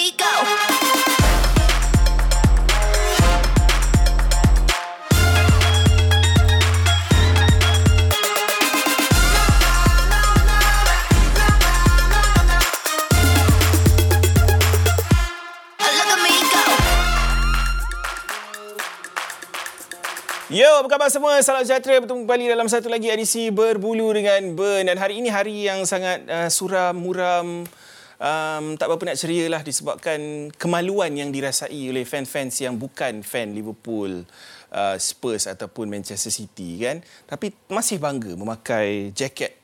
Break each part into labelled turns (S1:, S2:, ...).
S1: Yo, apa khabar semua? Salam sejahtera bertemu kembali dalam satu lagi edisi Berbulu dengan Ben. Dan hari ini hari yang sangat uh, suram, muram, um, tak berapa nak ceria lah disebabkan kemaluan yang dirasai oleh fan-fans yang bukan fan Liverpool, uh, Spurs ataupun Manchester City kan. Tapi masih bangga memakai jaket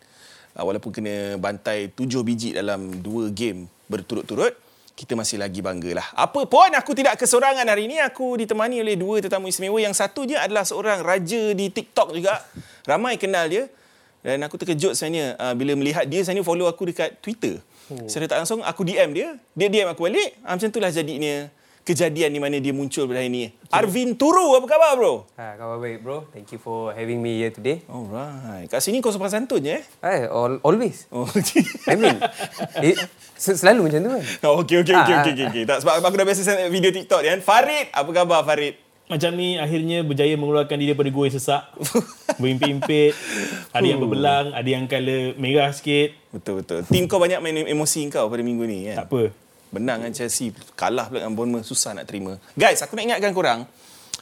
S1: uh, walaupun kena bantai tujuh biji dalam dua game berturut-turut kita masih lagi bangga lah. Apa pun aku tidak kesorangan hari ini. Aku ditemani oleh dua tetamu istimewa. Yang satunya adalah seorang raja di TikTok juga. Ramai kenal dia. Dan aku terkejut sebenarnya uh, bila melihat dia sebenarnya follow aku dekat Twitter. Oh. Secara tak langsung aku DM dia. Dia DM aku balik. Uh, macam itulah jadinya kejadian di mana dia muncul pada hari ini. Arvin Turu, apa khabar bro?
S2: Ha, khabar baik bro. Thank you for having me here today.
S1: Alright. Kat sini kau sopan santun je eh?
S2: Eh, all, always.
S1: Oh,
S2: I mean, it, se- selalu macam tu kan.
S1: Oh, okey, okey, okey,
S2: Ah,
S1: okey, okey. okey. Tak, sebab aku dah biasa send video TikTok kan. Farid, apa khabar Farid?
S3: Macam ni akhirnya berjaya mengeluarkan diri daripada gua yang sesak. Berimpit-impit. Ada yang berbelang, ada yang colour merah sikit.
S1: Betul, betul. Tim kau banyak main emosi kau pada minggu ni kan?
S3: Tak apa.
S1: Menang dengan Chelsea, kalah pula dengan Bournemouth, susah nak terima. Guys, aku nak ingatkan korang,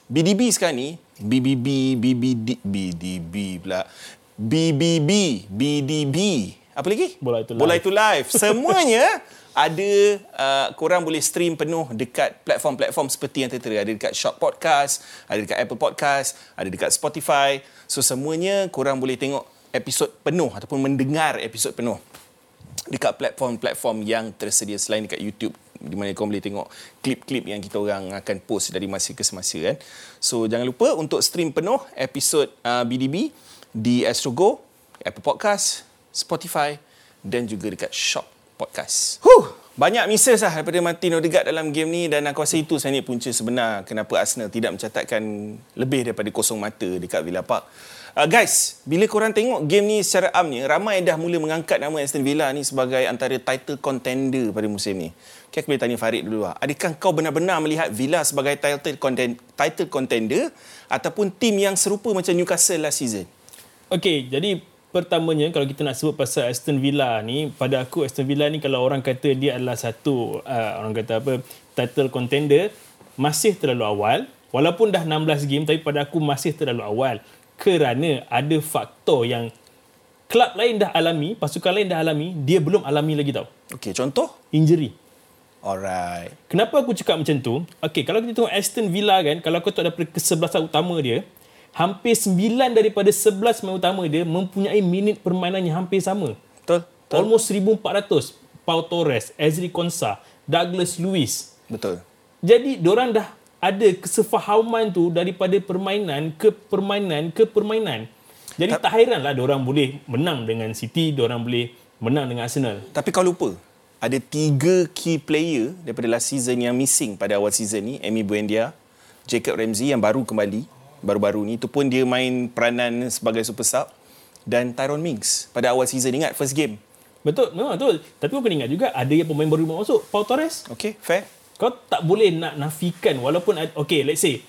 S1: BDB sekarang ni, BBB, BBD, BDB pula. BBB, BDB. Apa lagi?
S3: Bola Itu Live.
S1: Bola itu live. Semuanya ada uh, korang boleh stream penuh dekat platform-platform seperti yang tertera. Ada dekat Shop Podcast, ada dekat Apple Podcast, ada dekat Spotify. So semuanya korang boleh tengok episod penuh ataupun mendengar episod penuh dekat platform-platform yang tersedia selain dekat YouTube di mana kau boleh tengok klip-klip yang kita orang akan post dari masa ke semasa kan. So jangan lupa untuk stream penuh episod uh, BDB di Astro Go, Apple Podcast, Spotify dan juga dekat Shop Podcast. Huh, banyak misses lah daripada Martin Odegaard dalam game ni dan aku rasa itu sebenarnya punca sebenar kenapa Arsenal tidak mencatatkan lebih daripada kosong mata dekat Villa Park. Uh, guys, bila korang tengok game ni secara amnya, ramai dah mula mengangkat nama Aston Villa ni sebagai antara title contender pada musim ni. Okay, aku boleh tanya Farid dulu lah. Adakah kau benar-benar melihat Villa sebagai title, content, title contender ataupun tim yang serupa macam Newcastle last season?
S3: Okey, jadi pertamanya kalau kita nak sebut pasal Aston Villa ni, pada aku Aston Villa ni kalau orang kata dia adalah satu uh, orang kata apa title contender masih terlalu awal. Walaupun dah 16 game tapi pada aku masih terlalu awal kerana ada faktor yang klub lain dah alami, pasukan lain dah alami, dia belum alami lagi tau.
S1: Okay, contoh?
S3: Injury.
S1: Alright.
S3: Kenapa aku cakap macam tu? Okey, kalau kita tengok Aston Villa kan, kalau kau tengok daripada kesebelasan utama dia, hampir 9 daripada 11 pemain utama dia mempunyai minit permainan yang hampir sama.
S1: Betul? Betul?
S3: Almost 1400. Pau Torres, Ezri Konsa, Douglas Luiz.
S1: Betul.
S3: Jadi, diorang dah ada kesefahaman tu daripada permainan ke permainan ke permainan. Jadi tak heranlah diorang boleh menang dengan City, diorang boleh menang dengan Arsenal.
S1: Tapi kau lupa, ada tiga key player daripada last season yang missing pada awal season ni. Amy Buendia, Jacob Ramsey yang baru kembali, baru-baru ni. Itu pun dia main peranan sebagai super sub. Dan Tyrone Mings pada awal season. Ingat first game.
S3: Betul, memang betul. Tapi kau kena ingat juga ada yang pemain baru masuk, Pau Torres.
S1: Okay, fair.
S3: Kau tak boleh nak nafikan walaupun okay, let's say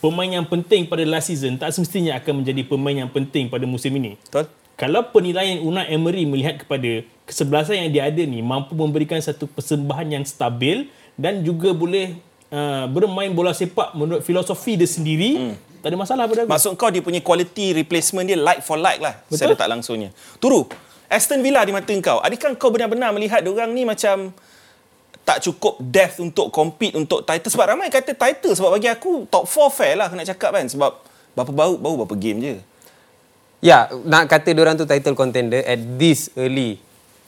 S3: pemain yang penting pada last season tak semestinya akan menjadi pemain yang penting pada musim ini.
S1: Betul?
S3: Kalau penilaian Unai Emery melihat kepada kesebelasan yang dia ada ni mampu memberikan satu persembahan yang stabil dan juga boleh uh, bermain bola sepak menurut filosofi dia sendiri, hmm. Tak ada masalah pada aku.
S1: Maksud kau dia punya quality replacement dia like for like lah.
S3: Betul.
S1: Secara tak langsungnya. Turu, Aston Villa di mata kau. Adakah kau benar-benar melihat orang ni macam tak cukup depth untuk compete untuk title sebab ramai kata title sebab bagi aku top 4 fair lah aku nak cakap kan sebab berapa baru baru berapa game je.
S2: Ya, nak kata orang tu title contender at this early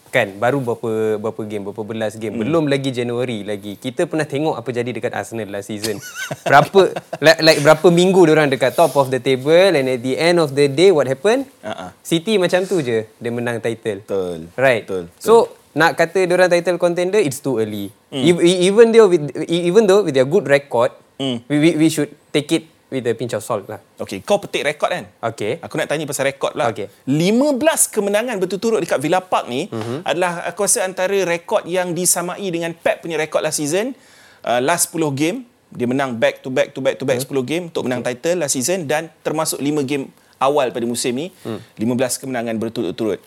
S2: kan baru berapa berapa game berapa belas game hmm. belum lagi Januari lagi kita pernah tengok apa jadi dekat Arsenal last season berapa like, like berapa minggu orang dekat top of the table and at the end of the day what happened
S1: Uh-uh.
S2: City macam tu je dia menang title
S1: Betul.
S2: right
S1: Betul. betul.
S2: so nak kata orang title contender it's too early mm. even though with even though with their good record
S1: Mm.
S2: we, we we should take it with a pinch of salt lah.
S1: Okey, kau petik rekod kan?
S2: Okay.
S1: Aku nak tanya pasal rekod lah.
S2: Okey.
S1: 15 kemenangan berturut-turut dekat Villa Park ni mm-hmm. adalah aku rasa antara rekod yang disamai dengan Pep punya rekod last season. Uh, last 10 game, dia menang back to back to back to back mm. 10 game untuk menang title last season dan termasuk 5 game awal pada musim ni, mm. 15 kemenangan berturut-turut.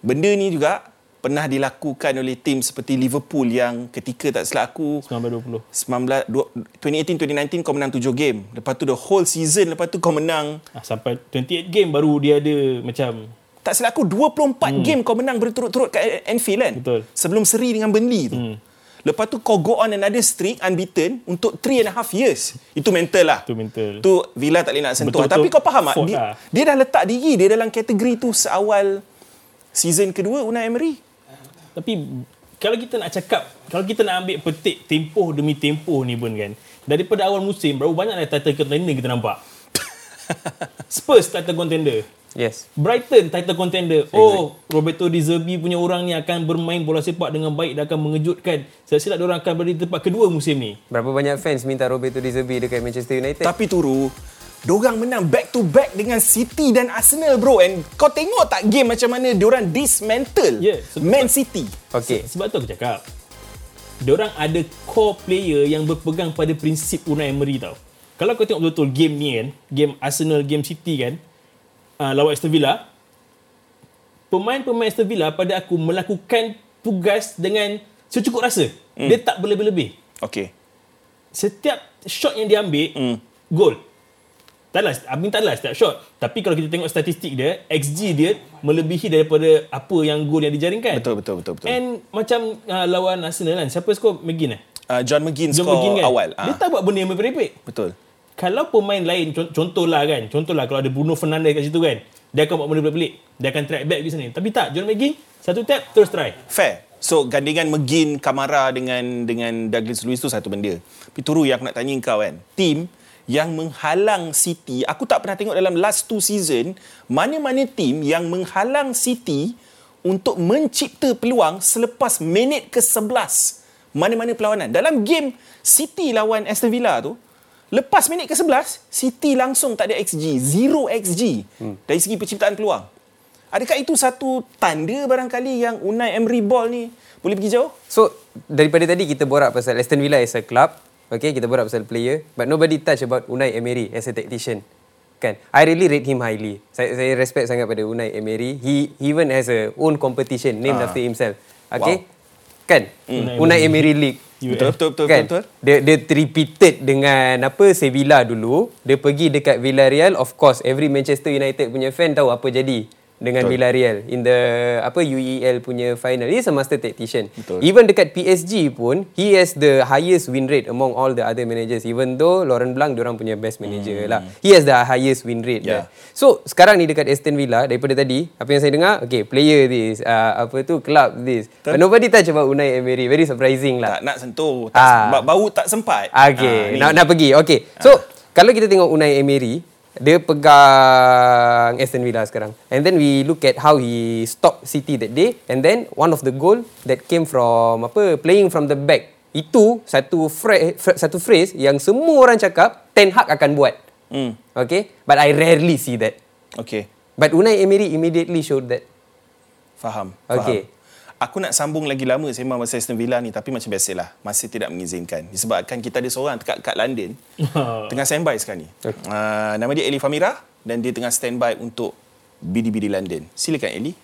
S1: Benda ni juga pernah dilakukan oleh tim seperti Liverpool yang ketika tak silap aku
S3: 19-20.
S1: 19 du- 2018-2019 kau menang 7 game. Lepas tu the whole season lepas tu kau menang
S3: Ah, sampai 28 game baru dia ada macam
S1: tak silap aku 24 hmm. game kau menang berturut-turut kat Anfield kan.
S3: Betul.
S1: Sebelum seri dengan Burnley tu. Hmm. Lepas tu kau go on another streak unbeaten untuk 3 and a half years. Itu mental lah.
S3: Itu mental.
S1: Tu Villa tak boleh nak sentuh.
S3: Betul-betul
S1: Tapi kau faham tak? Dia,
S3: lah.
S1: dia dah letak diri dia dalam kategori tu seawal season kedua Unai Emery.
S3: Tapi kalau kita nak cakap, kalau kita nak ambil petik tempoh demi tempoh ni pun kan, daripada awal musim berapa banyak lah title contender kita nampak. Spurs title contender.
S2: Yes.
S3: Brighton title contender. Oh, Roberto Di Zerbi punya orang ni akan bermain bola sepak dengan baik dan akan mengejutkan. Saya silap dia orang akan berada di tempat kedua musim ni.
S2: Berapa banyak fans minta Roberto De Zerbi dekat Manchester United?
S1: Tapi turu, Diorang menang back to back dengan City dan Arsenal bro and kau tengok tak game macam mana diorang dismantle
S3: Yeah, sebab-
S1: Man City.
S2: Okay.
S3: Sebab tu aku cakap. Diorang ada core player yang berpegang pada prinsip Unai Emery tau. Kalau kau tengok betul-betul game ni kan, game Arsenal, game City kan, uh, lawan Aston Villa, pemain-pemain Aston Villa pada aku melakukan tugas dengan secukup rasa. Hmm. Dia tak berlebih-lebih.
S1: Okay.
S3: Setiap shot yang dia ambil,
S1: Hmm.
S3: gol. Taklah, Abing taklah setiap shot. Tapi kalau kita tengok statistik dia, XG dia melebihi daripada apa yang gol yang dijaringkan.
S1: Betul, betul, betul, betul.
S3: And macam uh, lawan Arsenal kan, siapa skor McGinn eh?
S1: Uh, John McGinn
S3: John
S1: score
S3: McGinn kan?
S1: awal.
S3: Dia
S1: Ah,
S3: tak buat benda yang merepek.
S1: betul.
S3: Kalau pemain lain, con- contohlah kan, contohlah kalau ada Bruno Fernandes kat situ kan, dia akan buat benda pelik. Dia akan track back di sana. Tapi tak, John McGinn, satu tap, terus try.
S1: Fair. So gandingan McGinn, Kamara dengan dengan Douglas Luiz tu satu benda. Tapi turu yang aku nak tanya kau kan. Tim yang menghalang City, aku tak pernah tengok dalam last two season mana-mana tim yang menghalang City untuk mencipta peluang selepas minit ke-11. Mana-mana perlawanan. Dalam game City lawan Aston Villa tu, lepas minit ke-11, City langsung tak ada XG. Zero XG hmm. dari segi penciptaan peluang. Adakah itu satu tanda barangkali yang Unai Emery Ball ni boleh pergi jauh?
S2: So, daripada tadi kita borak pasal Aston Villa as a club. Okay, kita borak pasal player. But nobody touch about Unai Emery as a tactician. Kan? I really rate him highly. Saya, saya respect sangat pada Unai Emery. He, he even has a own competition named
S1: Ah.
S2: after himself. Okay? Kan?
S3: Unai
S2: Unai
S3: Emery
S2: League.
S1: Betul, betul, betul,
S2: kan?
S1: betul.
S2: Dia dia repeated dengan apa Sevilla dulu. Dia pergi dekat Villarreal. Of course, every Manchester United punya fan tahu apa jadi dengan
S1: Betul.
S2: Villarreal in the apa UEL punya final. He is a master tactician.
S1: Betul.
S2: Even dekat PSG pun he has the highest win rate among all the other managers even though Laurent Blanc orang punya best manager lah. He has the highest win rate
S1: Hmm. Yeah.
S2: there. So sekarang ni dekat Aston Villa daripada tadi apa yang saya dengar okay player this uh, apa tu club this. But nobody touch about Unai Emery. Very surprising lah.
S1: Tak nak sentuh. Tak,
S2: Ah.
S1: ah. Bau tak sempat.
S2: Okay,
S1: Ah, ni.
S2: nak nak pergi. Okay. So, kalau kita tengok Unai Emery, dia pegang Aston Villa sekarang. And then we look at how he stopped City that day and then one of the goal that came from apa playing from the back. Itu satu fra- satu phrase yang semua orang cakap Ten Hag akan buat.
S1: Hmm.
S2: Okay? But I rarely see that.
S1: Okay.
S2: But Unai Emery immediately showed that.
S1: Faham. faham. Aku nak sambung lagi lama sembang pasal Aston Villa ni tapi macam biasalah masih tidak mengizinkan disebabkan kita ada seorang dekat kat London tengah standby sekarang ni. Uh, nama dia Eli Famira dan dia tengah standby untuk BDB di London. Silakan Eli.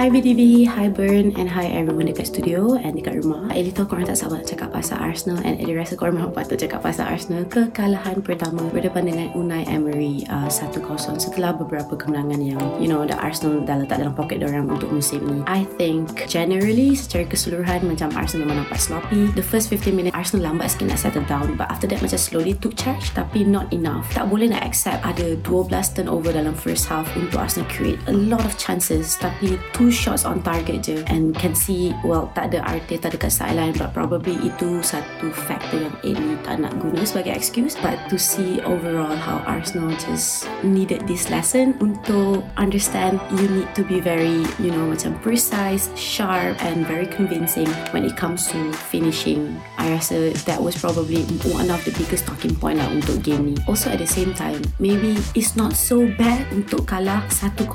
S4: Hi BDB, hi Burn and hi everyone dekat studio and dekat rumah. Eli tahu korang tak sabar nak cakap pasal Arsenal and Eli rasa korang memang patut cakap pasal Arsenal. Kekalahan pertama berdepan dengan Unai Emery uh, 1-0 setelah beberapa kemenangan yang you know the Arsenal dah letak dalam poket orang untuk musim ni. I think generally secara keseluruhan macam Arsenal memang nampak sloppy. The first 15 minutes Arsenal lambat sikit nak settle down but after that macam slowly took charge tapi not enough. Tak boleh nak accept ada 12 turnover dalam first half untuk Arsenal create a lot of chances tapi two shots on target je. And can see well tak ada Arteta dekat sideline but probably itu satu factor yang Eli tak nak guna sebagai excuse. But to see overall how Arsenal just needed this lesson untuk understand you need to be very you know macam precise sharp and very convincing when it comes to finishing. I rasa uh, that was probably one of the biggest talking point lah untuk game ni. Also at the same time maybe it's not so bad untuk kalah 1-0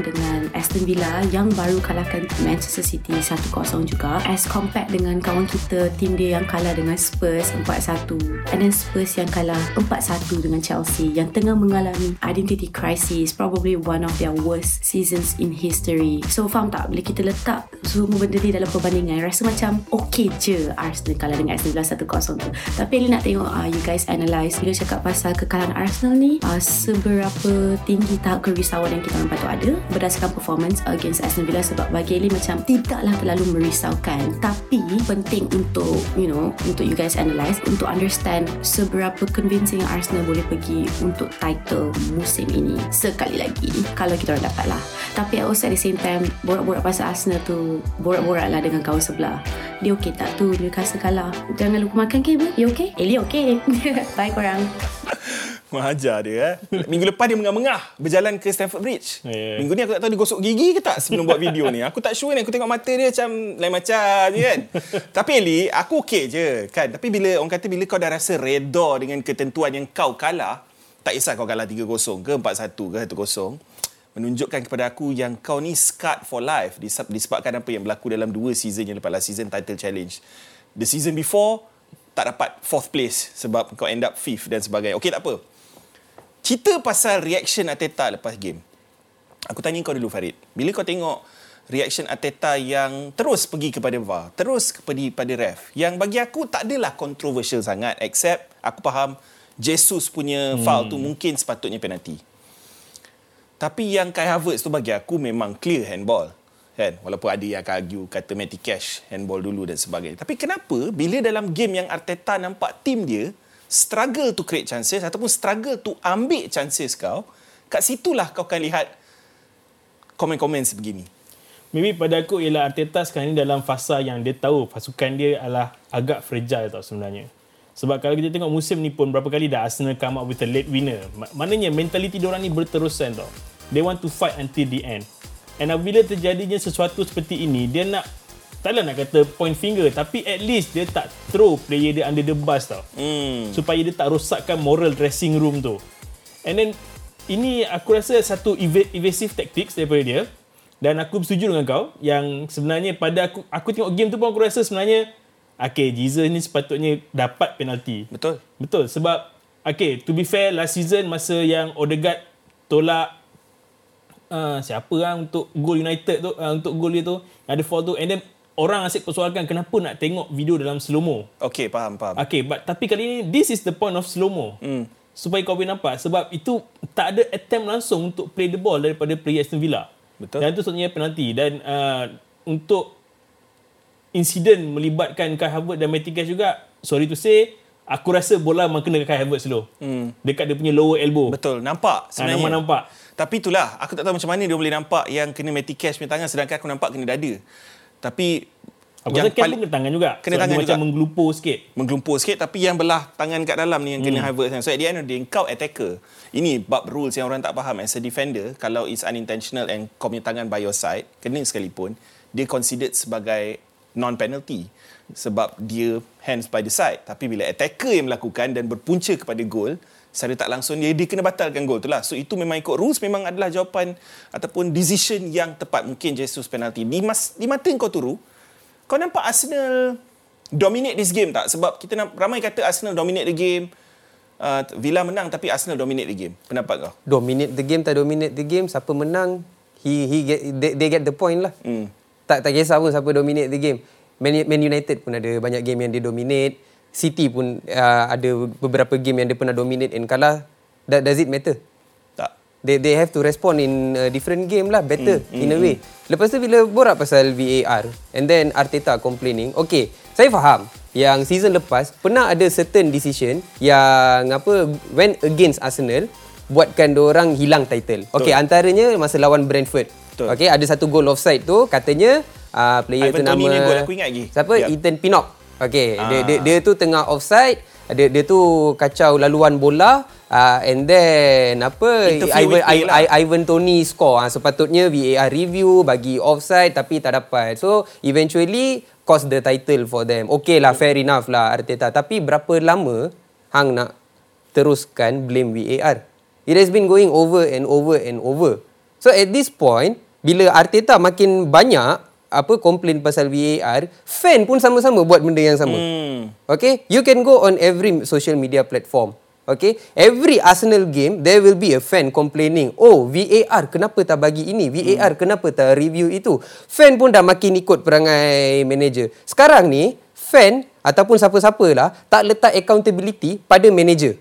S4: dengan Aston Villa. Yang baru kalahkan Manchester City 1-0 juga as compared dengan kawan kita tim dia yang kalah dengan Spurs 4-1 and then Spurs yang kalah 4-1 dengan Chelsea yang tengah mengalami identity crisis probably one of their worst seasons in history. So faham tak? Bila kita letak semua benda ni dalam perbandingan rasa macam okay je Arsenal kalah dengan Arsenal 1-0 tu. Tapi ni nak tengok uh, you guys analyse bila cakap pasal kekalahan Arsenal ni uh, seberapa tinggi tahap kerisauan yang kita patut ada berdasarkan performance against Arsenal 2019 sebab bagi Ellie macam tidaklah terlalu merisaukan. Tapi penting untuk you know untuk you guys analyse, untuk understand seberapa convincing Arsenal boleh pergi untuk title musim ini sekali lagi kalau kita orang dapat lah. Tapi also at the same time borak-borak pasal Arsenal tu borak-borak lah dengan kawan sebelah. Dia okey tak tu? Newcastle kalah. Jangan lupa makan kabel dia okey Ellie okey bye korang.
S1: Mengajar dia eh. Minggu lepas dia mengah-mengah berjalan ke Stamford Bridge.
S3: Ya.
S1: Minggu ni aku tak tahu dia gosok gigi ke tak sebelum buat video ni. Aku tak sure ni. Aku tengok mata dia macam lain macam je kan. Tapi Eli, aku okey je kan. Tapi bila orang kata bila kau dah rasa reda dengan ketentuan yang kau kalah, tak kisah kau kalah 3-0 ke 4-1 ke 1-0, menunjukkan kepada aku yang kau ni scarred for life diseb- disebabkan apa yang berlaku dalam dua season yang lepas last season title challenge. The season before tak dapat fourth place sebab kau end up fifth dan sebagainya. Okey tak apa. Cerita pasal reaction Ateta lepas game. Aku tanya kau dulu Farid. Bila kau tengok reaction Ateta yang terus pergi kepada VAR, terus kepada pada ref. Yang bagi aku tak adalah controversial sangat except aku faham Jesus punya hmm. foul tu mungkin sepatutnya penalti. Tapi yang Kai Havertz tu bagi aku memang clear handball. Kan? Walaupun ada yang akan argue kata Matty Cash handball dulu dan sebagainya. Tapi kenapa bila dalam game yang Arteta nampak tim dia struggle to create chances ataupun struggle to ambil chances kau, kat situlah kau akan lihat komen-komen sebegini.
S3: Maybe pada aku ialah Arteta sekarang ni dalam fasa yang dia tahu pasukan dia adalah agak fragile tau sebenarnya. Sebab kalau kita tengok musim ni pun berapa kali dah Arsenal come up with a late winner. Ma- Maknanya mentaliti diorang ni berterusan tau. They want to fight until the end. And apabila terjadinya sesuatu seperti ini, dia nak taklah nak kata point finger tapi at least dia tak throw player dia under the bus tau.
S1: Hmm.
S3: Supaya dia tak rosakkan moral dressing room tu. And then ini aku rasa satu eva- evasive tactics daripada dia dan aku bersetuju dengan kau yang sebenarnya pada aku aku tengok game tu pun aku rasa sebenarnya okay Jesus ni sepatutnya dapat penalti.
S1: Betul.
S3: Betul sebab okay to be fair last season masa yang Odegaard tolak uh, siapa lah untuk gol United tu uh, untuk gol dia tu ada foul tu and then orang asyik persoalkan kenapa nak tengok video dalam slow mo.
S1: Okey, faham, faham.
S3: Okay, but tapi kali ni this is the point of slow mo.
S1: Hmm.
S3: Supaya kau boleh nampak sebab itu tak ada attempt langsung untuk play the ball daripada player Aston Villa.
S1: Betul.
S3: Dan itu sebenarnya penalti dan uh, untuk insiden melibatkan Kai Havertz dan Matty Cash juga sorry to say aku rasa bola memang kena Kai Havertz dulu. Hmm. Dekat dia punya lower elbow.
S1: Betul, nampak
S3: Ah,
S1: sebenarnya.
S3: nampak nampak.
S1: Tapi itulah, aku tak tahu macam mana dia boleh nampak yang kena Matty Cash punya tangan sedangkan aku nampak kena dada. Tapi
S3: Aku rasa Cash pun kena tangan juga.
S1: Kena
S3: Sebab
S1: tangan
S3: dia
S1: juga.
S3: macam menggelupur sikit.
S1: menggelumpur sikit tapi yang belah tangan kat dalam ni yang kena
S3: Hmm.
S1: Havertz. So at the end of the day, kau attacker. Ini bab rules yang orang tak faham. As a defender, kalau it's unintentional and kau punya tangan by your side, kena sekalipun, dia considered sebagai non-penalty. Sebab dia hands by the side. Tapi bila attacker yang melakukan dan berpunca kepada gol, secara tak langsung dia, dia kena batalkan gol tu lah. So itu memang ikut rules, memang adalah jawapan ataupun decision yang tepat. Mungkin Jesus penalty. Di, mas, di mata kau turu, kau nampak Arsenal dominate this game tak? Sebab kita nak, ramai kata Arsenal dominate the game. Uh, Villa menang tapi Arsenal dominate the game. Pendapat kau?
S2: Dominate the game tak dominate the game siapa menang he he get they, they get the point lah.
S1: Hmm.
S2: Tak tak kisah pun siapa dominate the game. Man, Man United pun ada banyak game yang dia dominate. City pun uh, ada beberapa game yang dia pernah dominate and kalah. That, does it matter?
S1: Tak.
S2: They they have to respond in a different game lah better mm, in a way. Lepas tu bila borak pasal VAR and then Arteta complaining, okay, saya faham yang season lepas pernah ada certain decision yang apa went against Arsenal buatkan orang hilang title. Okay, antaranya masa lawan Brentford. Okay, ada satu goal offside tu katanya uh, player
S1: Ivan
S2: tu nama
S1: goal, aku ingat lagi.
S2: Siapa?
S1: Yep.
S2: Ethan Pinnock. Okay, dia,
S1: Ah.
S2: dia dia tu tengah offside. Dia dia tu kacau laluan bola uh, and then apa Ivan,
S1: with play lah.
S2: I, Ivan Tony score. Uh, sepatutnya VAR review bagi offside tapi tak dapat. So eventually cost the title for them. Okay lah, fair enough lah Arteta. Tapi berapa lama hang nak teruskan blame VAR? It has been going over and over and over. So at this point, bila Arteta makin banyak apa komplain pasal VAR, fan pun sama-sama buat benda yang sama.
S1: Hmm.
S2: Okay, you can go on every social media platform. Okay, every Arsenal game there will be a fan complaining, oh VAR kenapa tak bagi ini, VAR kenapa tak review itu. Fan pun dah makin ikut perangai manager. Sekarang ni fan ataupun siapa-siapa lah tak letak accountability pada manager.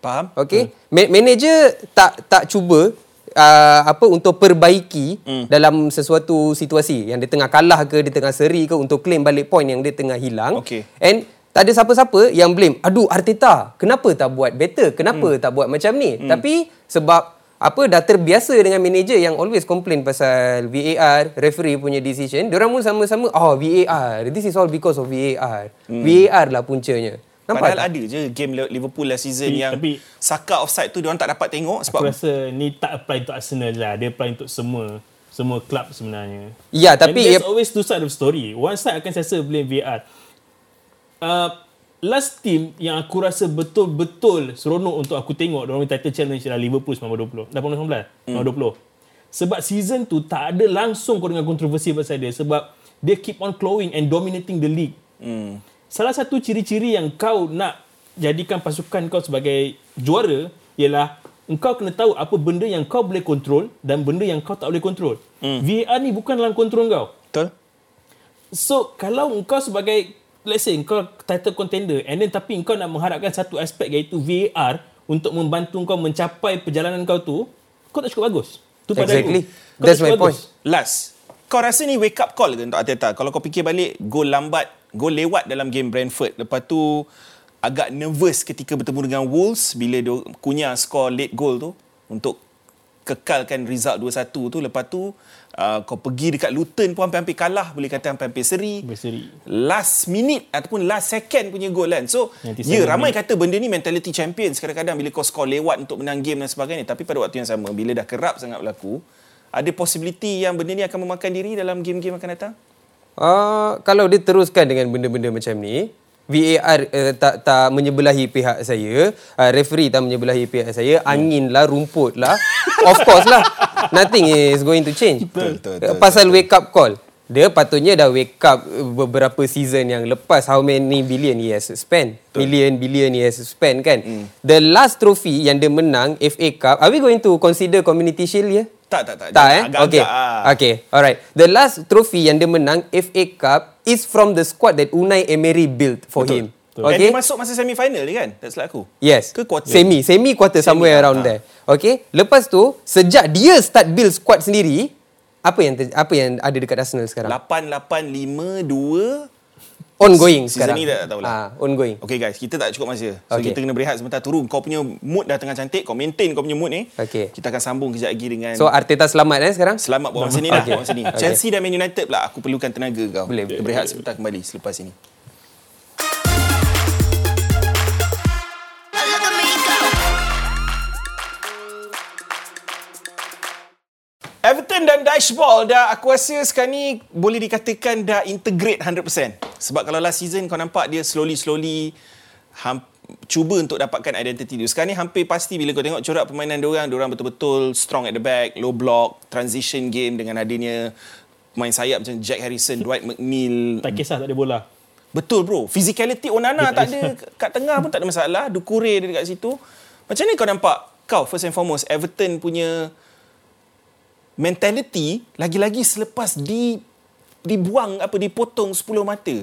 S1: Faham?
S2: Okay, hmm. manager tak tak cuba uh, apa untuk perbaiki hmm. dalam sesuatu situasi yang dia tengah kalah ke dia tengah seri ke untuk claim balik point yang dia tengah hilang.
S1: Okey.
S2: And tak ada siapa-siapa yang blame. Aduh Arteta, kenapa tak buat better? Kenapa hmm. tak buat macam ni? Hmm. Tapi sebab apa dah terbiasa dengan manager yang always complain pasal VAR, referee punya decision, diorang pun sama-sama, oh VAR, this is all because of VAR. Hmm. VAR lah puncanya. Nampak
S1: Padahal
S2: tak?
S1: ada je game Liverpool last season
S3: Tapi-
S1: yang
S3: tapi-
S1: Saka offside tu diorang tak dapat tengok sebab
S3: Aku rasa ni tak apply untuk Arsenal lah. Dia apply untuk semua semua klub sebenarnya.
S2: Ya, tapi
S3: And there's always two side of story. One side akan saya blame VAR. Uh, last team yang aku rasa betul-betul seronok untuk aku tengok dalam title challenge adalah Liverpool 1920. 18-19. Hmm. 20. Sebab season tu tak ada langsung kau dengar kontroversi pasal dia sebab dia keep on clawing and dominating the league.
S1: hmm.
S3: Salah satu ciri-ciri yang kau nak jadikan pasukan kau sebagai juara ialah engkau kena tahu apa benda yang kau boleh kontrol dan benda yang kau tak boleh kontrol. Hmm. VAR ni bukan dalam kontrol kau.
S1: Betul?
S3: So kalau engkau sebagai let's say engkau title contender and then tapi engkau nak mengharapkan satu aspek iaitu VAR untuk membantu kau mencapai perjalanan kau tu, kau tak cukup bagus. Tu pada
S2: Exactly.
S3: aku. Kau
S2: That's my
S3: cukup
S2: point.
S3: bagus.
S1: Last. Kau rasa ni wake up call ke untuk Arteta? Kalau kau fikir balik, gol lambat, gol lewat dalam game Brentford. Lepas tu agak nervous ketika bertemu dengan Wolves bila dia Kunya score late goal tu untuk kekalkan result 2-1 tu. Lepas tu uh, kau pergi dekat Luton pun hampir-hampir kalah. Boleh kata hampir-hampir seri.
S3: Berseri.
S1: last minute ataupun last second punya gol kan. So,
S3: 97
S1: ya ramai
S3: minit.
S1: kata benda ni mentality champions kadang-kadang bila kau score lewat untuk menang game dan sebagainya. Tapi pada waktu yang sama, bila dah kerap sangat berlaku, ada possibility yang benda ni akan memakan diri dalam game-game akan datang?
S2: Uh, kalau dia teruskan dengan benda-benda macam ni, VAR uh, tak tak menyebelahi pihak saya, uh, referee tak menyebelahi pihak saya, angin lah, rumput lah. of course lah, nothing is going to change.
S1: Betul, betul, betul,
S2: Pasal wake up call. Dia patutnya dah wake up uh, beberapa season yang lepas how many billion he has spent. Million billion he has spent kan.
S1: Hmm.
S2: The last trophy yang dia menang FA Cup, are we going to consider community shield ya?
S1: Tak, tak, tak.
S2: Tak eh?
S1: Agak-agak,
S2: okay.
S1: ah.
S2: Okay. Alright. The last trophy yang dia menang FA Cup is from the squad that Unai Emery built for
S1: Betul.
S2: him.
S1: Dan
S2: Okay.
S1: dia masuk masa semi-final ni kan? Tak silap aku.
S2: Yes.
S1: Ke quarter?
S2: Semi, semi quarter
S1: Semi,
S2: somewhere
S1: ah,
S2: around
S1: ah.
S2: there. Okay. Lepas tu sejak dia start build squad sendiri, apa yang ter- apa yang ada dekat Arsenal sekarang?
S1: 8-8-5-2.
S2: Ongoing
S1: season
S2: sekarang.
S1: ni tak- tak tahulah.
S2: Ah, ongoing.
S1: Okay guys, kita tak cukup masa. So
S2: Okay.
S1: kita kena berehat sebentar turun. Kau punya mood dah tengah cantik. Kau maintain kau punya mood ni.
S2: Okay.
S1: Kita akan sambung kejap lagi dengan...
S2: So Arteta selamat eh sekarang?
S1: Selamat buat masa ni dah.
S2: Okay.
S1: Buat masa ni.
S2: Okay.
S1: Chelsea dan Man United pula. Aku perlukan tenaga kau.
S2: Boleh,
S1: Kita berehat sebentar kembali selepas ini. Everton dan Dashball dah aku rasa sekarang ni boleh dikatakan dah integrate 100%. Sebab kalau last season kau nampak dia slowly-slowly cuba untuk dapatkan identiti dia. Sekarang ni hampir pasti bila kau tengok corak permainan dia orang, dia orang betul-betul strong at the back, low block, transition game dengan adanya main sayap macam Jack Harrison, Dwight McNeil.
S3: Tak kisah tak ada bola.
S1: Betul bro. Physicality Onana tak ada kat tengah pun tak ada masalah. Dukure dia dekat situ. Macam ni kau nampak kau first and foremost Everton punya mentality lagi-lagi selepas di dibuang apa dipotong 10 mata.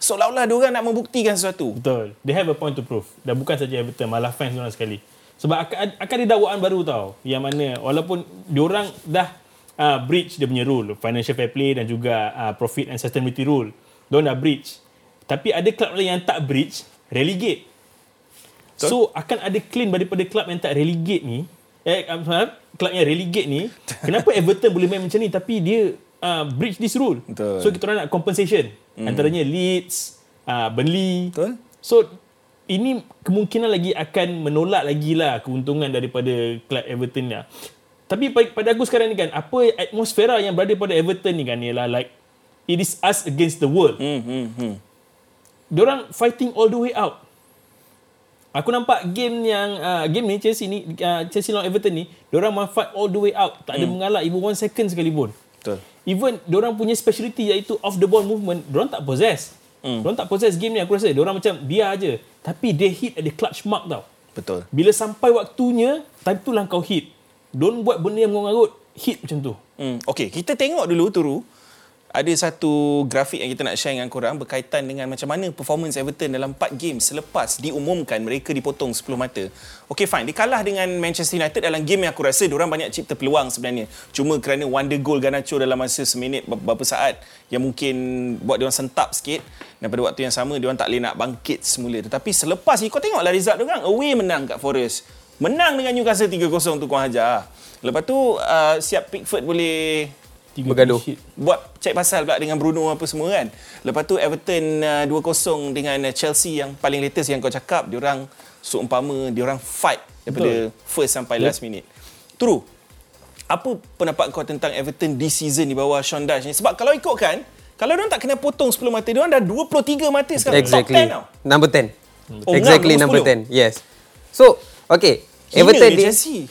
S1: Seolah-olah dia orang nak membuktikan sesuatu.
S3: Betul. They have a point to prove. Dan bukan saja Everton, malah fans orang sekali. Sebab akan, akan ada dakwaan baru tau. Yang mana walaupun diorang dah uh, breach dia punya rule. Financial fair play dan juga uh, profit and sustainability rule. Diorang dah breach. Tapi ada klub lain yang tak breach, relegate. So akan ada claim daripada klub yang tak relegate ni eh, um, club yang relegate ni, kenapa Everton boleh main macam ni tapi dia uh, breach this rule.
S1: Betul.
S3: So kita orang nak compensation. Hmm. Antaranya Leeds, uh, Burnley.
S1: Betul.
S3: So ini kemungkinan lagi akan menolak lagi lah keuntungan daripada club Everton ni lah. Tapi pa- pada aku sekarang ni kan, apa atmosfera yang berada pada Everton ni kan ialah like it is us against the world.
S1: Hmm, hmm, hmm.
S3: Diorang fighting all the way out. Aku nampak game yang uh, game ni Chelsea ni uh, Chelsea lawan Everton ni, diorang main fight all the way out. Tak ada
S1: Hmm.
S3: mengalah even one second sekalipun.
S1: Betul.
S3: Even diorang punya speciality iaitu off the ball movement, diorang tak possess. Hmm. Diorang tak possess game ni aku rasa. Diorang macam biar aje. Tapi they hit at the clutch mark tau.
S1: Betul.
S3: Bila sampai waktunya, time tu lah kau hit. Don't buat benda yang mengarut, hit macam tu.
S1: Hmm. Okay, kita tengok dulu Turu. Ada satu grafik yang kita nak share dengan korang berkaitan dengan macam mana performance Everton dalam 4 game selepas diumumkan mereka dipotong 10 mata. Okay fine, dia kalah dengan Manchester United dalam game yang aku rasa diorang banyak cipta peluang sebenarnya. Cuma kerana wonder goal Garnacho dalam masa seminit beberapa saat yang mungkin buat diorang sentap sikit dan pada waktu yang sama diorang tak boleh nak bangkit semula. Tetapi selepas ni kau tengoklah result diorang away menang kat Forest. Menang dengan Newcastle 3-0 tu kau hajar. Lepas tu uh, siap Pickford boleh
S2: Bergaduh.
S3: clean sheet.
S1: buat cek pasal pula dengan Bruno apa semua kan. Lepas tu Everton uh, 2-0 dengan uh, Chelsea yang paling latest yang kau cakap, diorang seumpama diorang fight daripada Betul. first sampai
S3: Yep.
S1: last minute. True. Apa pendapat kau tentang Everton this season di bawah Sean Dyche ni? Sebab kalau ikutkan, kalau diorang tak kena potong 10 mata, diorang dah 23 mata sekarang.
S2: Exactly.
S1: Top 10 tau.
S2: Number 10.
S1: Oh,
S2: exactly number
S1: nombor
S2: 10. Yes. So, okay. Everton
S1: ni
S2: ni
S1: Chelsea.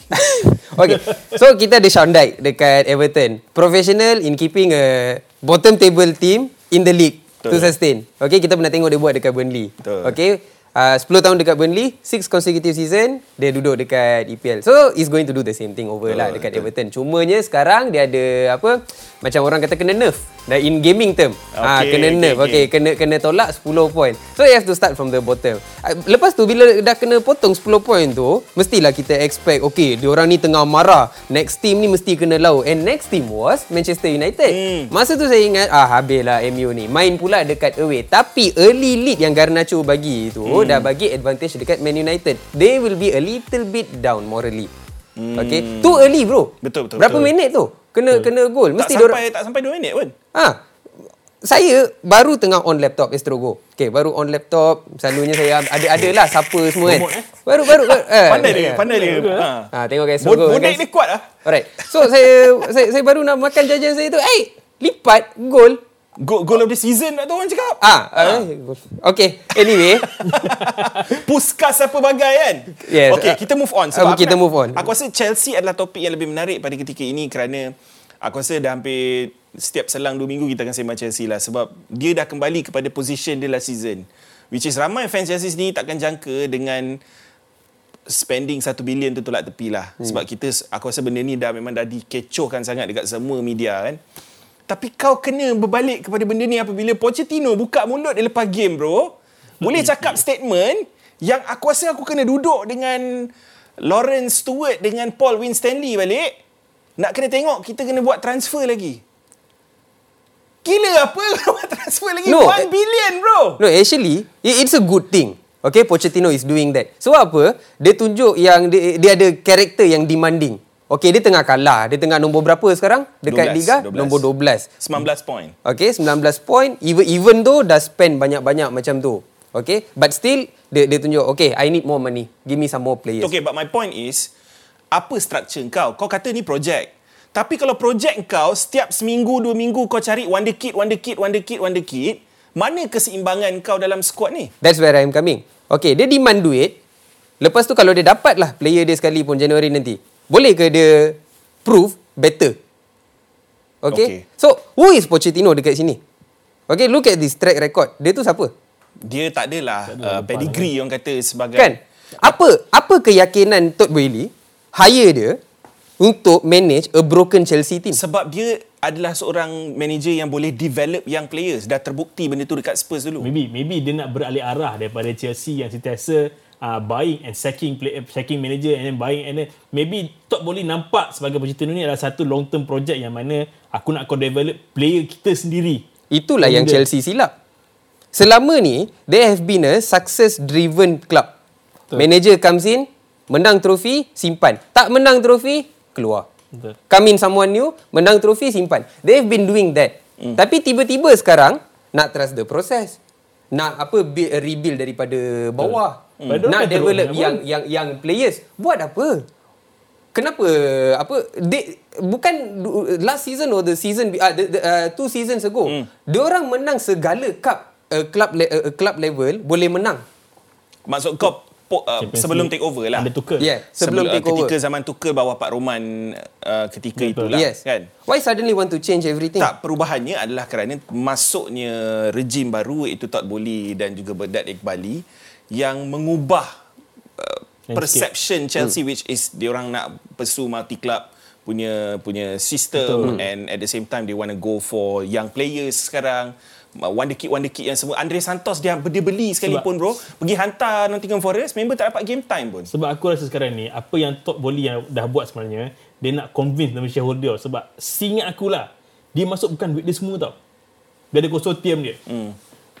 S2: okay. So kita ada Sean Dyche dekat Everton. Professional in keeping a bottom table team in the league
S1: Betul.
S2: to sustain. Okay, kita pernah tengok dia buat dekat Burnley.
S1: Betul.
S2: Okay. Uh, 10 tahun dekat Burnley, 6 consecutive season, dia duduk dekat EPL. So, he's going to do the same thing over lah dekat Everton. Cumanya sekarang dia ada apa? Macam orang kata kena nerf. Dah in gaming term. Ah,
S1: Okay,
S2: kena
S1: okay,
S2: nerf.
S1: okay.
S2: Okay, kena kena tolak 10 point. So you have to start from the bottom. Ah, Lepas tu bila dah kena potong 10 point tu, mestilah kita expect okay, diorang ni tengah marah. Next team ni mesti kena lau. And next team was Manchester United.
S1: Hmm.
S2: Masa tu saya ingat ah habislah MU ni. Main pula dekat away. Tapi early lead yang Garnacho bagi tu
S1: Hmm.
S2: Dah bagi advantage dekat Man United. They will be a little bit down morally. Okay. Too early bro.
S1: Hmm. Betul, betul,
S2: Berapa
S1: betul.
S2: minit tu? Kena kena gol.
S1: tak
S2: Mesti
S1: sampai
S2: diorang
S1: tak sampai 2 minit pun.
S2: Ha. Saya baru tengah on laptop Estrogo. Okay, baru on laptop. Selalunya saya ada ada lah siapa semua kan.
S3: Eh?
S2: Baru baru. baru eh,
S1: Pandai dia,
S2: eh.
S1: pandai dia. Ha.
S2: Ha, tengok guys Estrogo.
S1: Bodek
S2: guys.
S1: dia kuat lah.
S2: Alright. So saya saya saya baru nak makan jajan saya tu. Eh, lipat gol.
S1: Goal, goal of the season nak tu orang cakap.
S2: Ah, ah. okay. Anyway,
S1: Puskas apa bagai kan
S2: Yes.
S1: Okay kita move on
S2: uh,
S1: aku
S2: kita
S1: nak-
S2: move on.
S1: Aku rasa Chelsea adalah topik yang lebih menarik pada ketika ini Kerana Aku rasa dah hampir Setiap selang 2 minggu kita akan sembang Chelsea lah Sebab dia dah kembali kepada position dia last season Which is ramai fans Chelsea sendiri takkan jangka dengan Spending 1 bilion tu tolak tepi lah hmm. Sebab kita Aku rasa benda ni dah memang dah dikecohkan sangat Dekat semua media kan tapi kau kena berbalik kepada benda ni apabila Pochettino buka mulut dia lepas game bro. Boleh cakap statement yang aku rasa aku kena duduk dengan Lawrence Stewart dengan Paul Winstanley balik. Nak kena tengok kita kena buat transfer lagi. Gila apa buat transfer lagi?
S2: No,
S1: 1
S2: eh,
S1: billion bro.
S2: No, actually, it's a good thing. Okay, Pochettino is doing that. So apa? Dia tunjuk yang dia, dia ada karakter yang demanding. Okay, dia tengah kalah. Dia tengah nombor berapa sekarang?
S1: 12,
S2: Dekat Liga?
S1: 12.
S2: Nombor 12.
S1: 19 point.
S2: Okay, 19 point. Even even though dah spend banyak-banyak macam tu. Okay, but still dia dia tunjuk, okay, I need more money. Give me some more players.
S1: Okay, but my point is, apa structure kau? Kau kata ni project. Tapi kalau project kau, setiap seminggu, dua minggu kau cari wonder kid, wonder kid, wonder kid, wonder kid, mana keseimbangan kau dalam squad ni?
S2: That's where I'm coming. Okay, dia demand duit. Lepas tu kalau dia dapat lah player dia sekali pun Januari nanti. Boleh ke dia prove better? Okay?
S1: Okay.
S2: So, who is Pochettino dekat sini? Okay, look at this track record. Dia tu siapa?
S1: Dia tak adalah uh, pedigree orang kata sebagai...
S2: Kan? Apa apa keyakinan Todd Boehly hire dia untuk manage a broken Chelsea team?
S1: Sebab dia adalah seorang manager yang boleh develop young players. Dah terbukti benda tu dekat Spurs dulu.
S3: Maybe maybe dia nak beralih arah daripada Chelsea yang sentiasa uh, buying and sacking play, sacking manager and then buying and then maybe Todd boleh nampak sebagai Pochettino ni adalah satu long term project yang mana aku nak kau develop player kita sendiri.
S2: Itulah yang
S3: Benda.
S2: Chelsea silap. Selama ni, they have been a success-driven club. Manager comes in, Menang trofi, simpan. Tak menang trofi, keluar.
S3: Betul.
S2: Come in someone new, menang trofi, simpan. They've been doing that. Mm. Tapi tiba-tiba sekarang, nak trust the process. Nak apa build, rebuild daripada bawah.
S3: Hmm.
S2: Nak develop
S3: pun.
S2: yang yang yang players. Buat apa? Kenapa apa they, bukan last season or the season uh, the, the, uh, two seasons ago. Hmm. Diorang menang segala cup uh, club le, uh, club level boleh menang.
S1: Maksud kau po, uh,
S3: Champions
S1: sebelum take over lah.
S3: Ada Tuchel.
S2: Yeah, sebelum,
S1: uh,
S2: take over.
S1: ketika zaman Tuchel bawah Pak Roman uh, ketika
S3: Betul.
S1: itulah
S2: yes.
S1: kan.
S2: Why suddenly want to change everything?
S1: Tak, perubahannya adalah kerana masuknya rejim baru iaitu Todd Bowley dan juga Bernard Iqbali yang mengubah uh, perception Chelsea which is diorang nak pursue multi club punya punya system
S3: Betul.
S1: and at the same time they want to go for young players sekarang wonder kid wonder kid yang semua Andre Santos dia dia beli sekalipun bro pergi hantar Nottingham Forest member tak dapat game time pun
S3: Sebab aku rasa sekarang ni apa yang top volley yang dah buat sebenarnya dia nak convince nama shareholder sebab seingat aku lah dia masuk bukan duit dia semua tau. Dia ada konsortium dia. Hmm.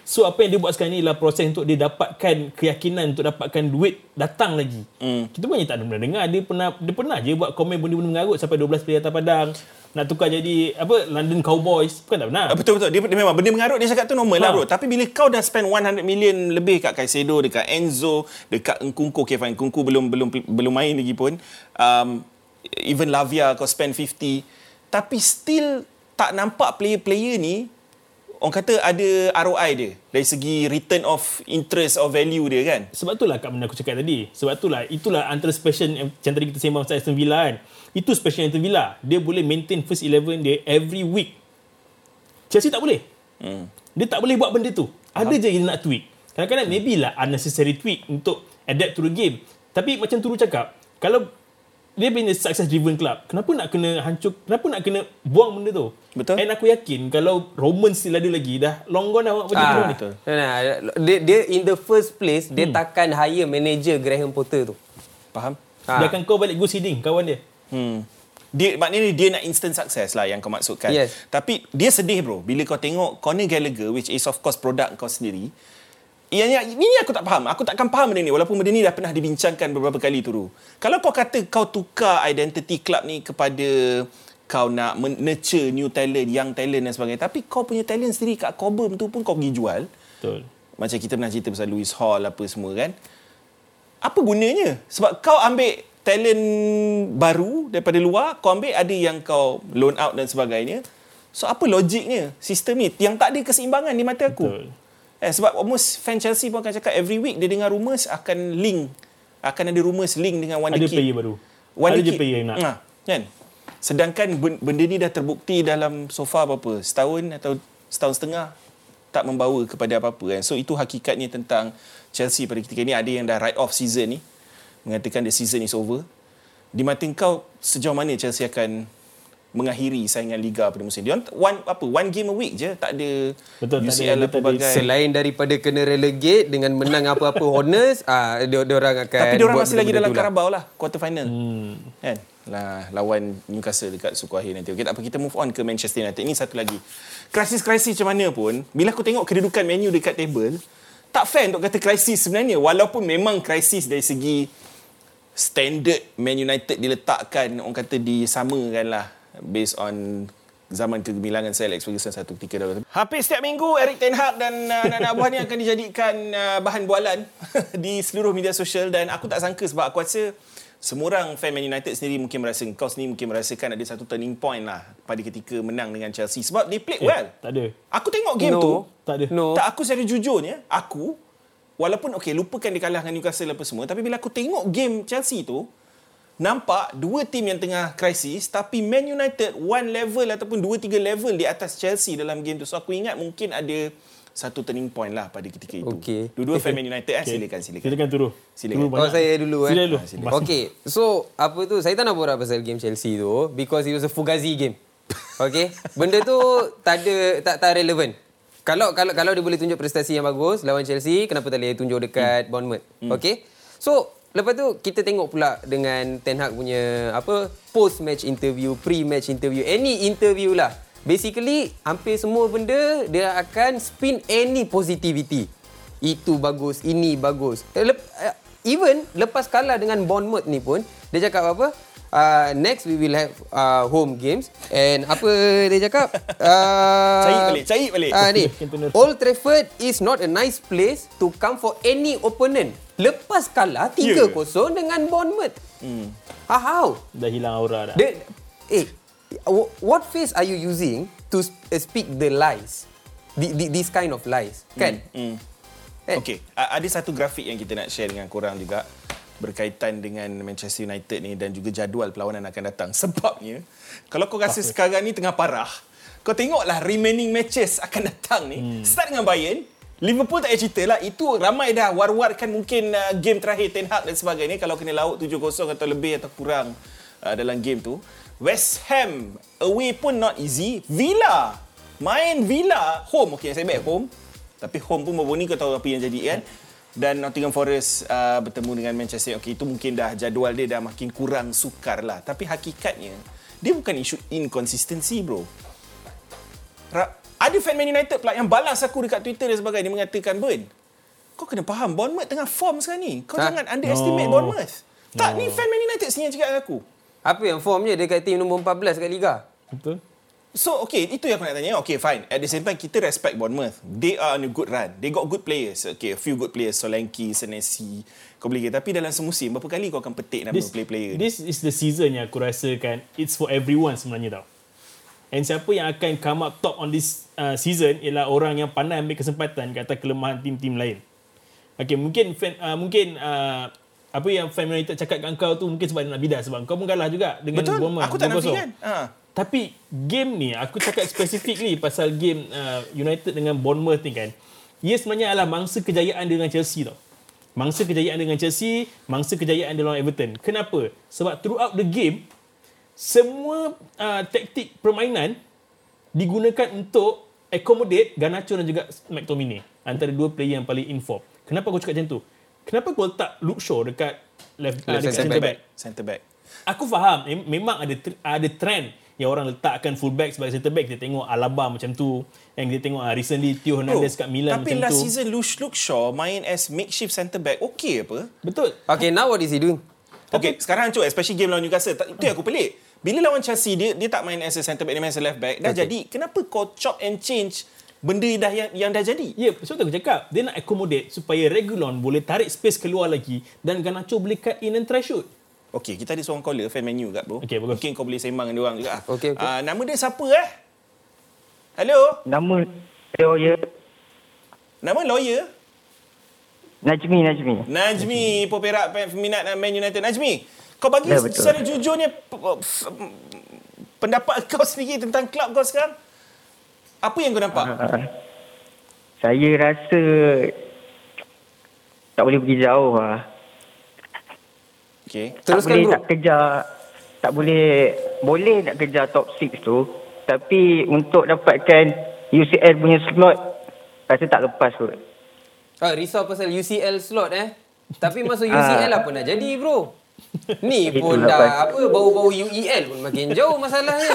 S3: So apa yang dia buat sekarang ni ialah proses untuk dia dapatkan keyakinan untuk dapatkan duit datang lagi. Hmm. Kita pun tak ada pernah dengar dia pernah dia pernah je buat komen benda-benda mengarut sampai 12 player atas padang nak tukar jadi apa London Cowboys bukan tak pernah.
S1: Ah, Betul betul dia, dia memang benda mengarut dia cakap tu normal lah
S3: Ha.
S1: bro. Tapi bila kau dah spend 100 million lebih kat Caicedo, dekat Enzo, dekat Nkunku, okay fine Nkunku belum belum belum main lagi pun. Um, even Lavia kau spend 50 tapi still tak nampak player-player ni orang kata ada ROI dia dari segi return of interest or value dia kan.
S3: Sebab itulah kat benda aku cakap tadi. Sebab itulah itulah antara special yang macam tadi kita sembang pasal Aston Villa kan. Itu special Aston Villa. Dia boleh maintain first 11 dia every week. Chelsea tak boleh. Hmm. Dia tak boleh buat benda tu. Ada je yang nak tweak. Kadang-kadang maybe lah unnecessary tweak untuk adapt to the game. Tapi macam Turu cakap, kalau dia punya success driven club, kenapa nak kena hancur, kenapa nak kena buang benda tu?
S1: Betul.
S3: And aku yakin kalau Roman still ada lagi, dah long gone dah macam
S2: Ah,
S3: tu ni.
S1: betul.
S2: Nah, dia, dia in the first place dia takkan hire manager Graham Potter tu.
S1: Faham?
S2: Ah.
S3: Dia akan kau balik Gus Hiding, kawan dia.
S1: Hmm. Dia maknanya dia nak instant success lah yang kau maksudkan.
S2: Yes.
S1: Tapi dia sedih bro bila kau tengok Conor Gallagher which is of course produk kau sendiri. Ianya ini aku tak faham. Aku takkan faham benda ni walaupun benda ni dah pernah dibincangkan beberapa kali tu. Kalau kau kata kau tukar identity club ni kepada kau nak nurture new talent, young talent dan sebagainya. Tapi kau punya talent sendiri kat Cobham tu pun kau pergi jual.
S3: Betul.
S1: Macam kita pernah cerita pasal Louis Hall apa semua kan. Apa gunanya? Sebab kau ambil talent baru daripada luar, kau ambil ada yang kau loan out dan sebagainya. So apa logiknya sistem ni yang tak ada keseimbangan di mata aku.
S3: Betul.
S1: Eh, sebab almost fan Chelsea pun akan cakap every week dia dengar rumours akan link akan ada rumours link dengan Wonder
S3: Ada
S1: Kid.
S3: player baru.
S1: Wonder
S3: Ada
S1: Kid.
S3: player yang nak.
S1: Ha, kan? Sedangkan ben- benda ni dah terbukti dalam so far berapa? Setahun atau setahun setengah tak membawa kepada apa-apa kan. So itu hakikatnya tentang Chelsea pada ketika ni ada yang dah write off season ni mengatakan the season is over. Di mata kau sejauh mana Chelsea akan mengakhiri saingan liga pada musim dia one apa one game a week je tak ada
S3: Betul, tak ada-
S1: UCL
S3: dia
S1: apa
S3: tak ada-
S1: bagai
S2: Selain daripada kena relegate dengan menang apa-apa honors, ah dia orang akan
S1: Tapi dia orang masih lagi dalam
S2: tu lah.
S1: Carabao lah, quarter final. Hmm. Kan? Lah lawan Newcastle dekat suku akhir nanti. Okey, tak apa kita move on ke Manchester United. Ini satu lagi. Krisis-krisis macam mana pun, bila aku tengok kedudukan menu dekat table, tak fair untuk kata krisis sebenarnya. Walaupun memang krisis dari segi standard Man United diletakkan, orang kata disamakan lah based on zaman kegemilangan Sir Alex Ferguson satu ketika dahulu. Hampir setiap minggu Eric Ten Hag dan uh, anak-anak buahnya akan dijadikan uh, bahan bualan di seluruh media sosial dan aku tak sangka sebab aku rasa semua orang fan Man United sendiri mungkin merasa kau sendiri mungkin merasakan ada satu turning point lah pada ketika menang dengan Chelsea sebab they played well.
S3: Tak ada.
S1: Aku tengok game
S2: No.
S1: tu
S3: Tak ada.
S2: No.
S1: tak aku secara jujurnya aku walaupun okey lupakan dia kalah dengan Newcastle apa semua tapi bila aku tengok game Chelsea tu nampak dua tim yang tengah krisis tapi Man United one level ataupun dua tiga level di atas Chelsea dalam game tu so aku ingat mungkin ada satu turning point lah pada ketika itu
S2: Okey.
S1: dua-dua fan Man United eh
S3: Okay.
S1: silakan silakan
S3: Silakan turun.
S1: Silakan.
S3: Turu
S2: Oh saya dulu eh.
S3: Sila dulu.
S1: Ah, sila.
S3: Mas-
S2: Okay, so apa tu? Saya tak nak borak pasal game Chelsea tu because it was a fugazi game. Okay, benda tu tak ada tak tak relevan. Kalau kalau kalau dia boleh tunjuk prestasi yang bagus lawan Chelsea, kenapa tak boleh tunjuk dekat hmm. Bournemouth? Hmm. Okay, so lepas tu kita tengok pula dengan Ten Hag punya apa post match interview, pre match interview, any interview lah. Basically hampir semua benda dia akan spin any positivity. Itu bagus, ini bagus. Eh, eh, even lepas kalah dengan Bournemouth ni pun dia cakap apa? Uh, next we will have uh, home games and apa dia cakap? Uh,
S1: Cari balik, cari balik.
S2: Ah ni.
S3: Kentut.
S2: Old Trafford is not a nice place to come for any opponent. Lepas kalah 3-0
S1: Ya.
S2: dengan Bournemouth. Hmm. How?
S3: Dah hilang aura dah.
S2: Dia, eh, wh- what face are you using to uh, speak the lies? The, the, this kind of lies, kan?
S1: Hmm.
S2: Kan?
S1: Okey, a- ada satu grafik yang kita nak share dengan korang juga berkaitan dengan Manchester United ni dan juga jadual perlawanan akan datang. Sebabnya, kalau kau rasa sekarang ni tengah parah, kau tengoklah remaining matches akan datang ni. Hmm. Start dengan Bayern, Liverpool tak payah cerita lah. Itu ramai dah war-warkan mungkin uh, game terakhir Ten Hag dan sebagainya. Kalau kena laut 7-0 atau lebih atau kurang uh, dalam game tu. West Ham away pun not easy. Villa main Villa home. Okay, saya back home. Tapi home pun berbunyi kau tahu apa yang jadi kan. Dan Nottingham Forest uh, bertemu dengan Manchester. Okay, itu mungkin dah jadual dia dah makin kurang sukar lah. Tapi hakikatnya, dia bukan isu inconsistency bro. Ra- ada fan Man United pula yang balas aku dekat Twitter dan sebagainya. Dia mengatakan, Burn, kau kena faham Bournemouth tengah form sekarang ni. Kau
S2: Ha?
S1: jangan underestimate
S3: No.
S1: Bournemouth. Tak, ni fan Man United sini yang cakap dengan aku.
S2: Apa yang formnya dekat tim nombor 14 kat Liga?
S3: Betul?
S1: So, okay, itu yang aku nak tanya. Okay, fine. At the same time, kita respect Bournemouth. They are on a good run. They got good players. Okay, a few good players. Solanke, Senesi. Kau boleh kata. Tapi dalam semusim, berapa kali kau akan petik nama player-player?
S3: this is the season yang aku rasakan it's for everyone sebenarnya tau. And siapa yang akan come up top on this uh, season ialah orang yang pandai ambil kesempatan kat atas kelemahan tim-tim lain. Okay, mungkin fan, uh, mungkin uh, apa yang fan United cakap kat kau tu mungkin sebab nak bidas sebab kau pun kalah juga dengan
S1: Betul.
S3: Bournemouth.
S1: Aku tak
S3: 2-0.
S1: nafikan. Ha.
S3: Tapi game ni aku cakap specifically pasal game uh, United dengan Bournemouth ni kan. Ia sebenarnya adalah mangsa kejayaan dia dengan Chelsea tau. Mangsa kejayaan dia dengan Chelsea, mangsa kejayaan dia lawan Everton. Kenapa? Sebab throughout the game semua uh, taktik permainan digunakan untuk accommodate Garnacho dan juga McTominay antara dua player yang paling inform. Kenapa aku cakap macam tu? Kenapa kau letak Luke Shaw dekat left, uh, dekat
S2: centre
S3: centre
S2: back.
S3: back?
S1: Center back.
S3: Aku faham mem- memang ada ada trend yang orang letakkan fullback sebagai centre back kita tengok Alaba macam tu yang kita tengok uh, recently Theo Hernandez kat Milan
S1: tapi
S3: macam
S1: last
S3: tu
S1: season Luke, Luke Shaw main as makeshift centre back. Okay apa?
S3: betul
S2: Okay, now what is he doing?
S1: Okay, sekarang hancur. Especially game lawan Newcastle. Itu yang aku pelik. Bila lawan Chelsea, dia dia tak main as a centre back, dia main as a left back. Dah
S2: Okay.
S1: jadi. Kenapa kau chop and change benda dah yang, yang dah jadi?
S3: Ya, yeah, betul aku cakap. Dia nak accommodate supaya Regulon boleh tarik space keluar lagi dan Garnacho boleh cut in and try shoot.
S1: Okay, kita ada seorang caller, fan menu kat bro.
S3: Okay, bagus.
S1: Mungkin kau boleh sembang dengan dia orang juga.
S2: Okay, okay.
S1: Uh, nama dia siapa eh? Hello?
S5: Nama Hello, ya.
S1: Nama lawyer?
S5: Najmi, Najmi.
S1: Najmi, peperak pe- peminat uh, Man United. Najmi, kau bagi
S5: Ya, betul.
S1: secara jujurnya pendapat kau sendiri tentang klub kau sekarang? Apa yang kau nampak?
S5: Uh, saya rasa tak boleh pergi jauh lah.
S1: Okay.
S2: Teruskan
S5: tak boleh
S2: bro.
S5: nak kejar, tak boleh, boleh nak kejar top 6 tu. Tapi untuk dapatkan UCL punya slot, rasa tak lepas kot.
S2: Ah, risau pasal UCL slot eh. Tapi masuk UCL apa nak jadi bro? Ni pun
S5: Itulah
S2: dah apa bau-bau UEL pun makin jauh masalahnya.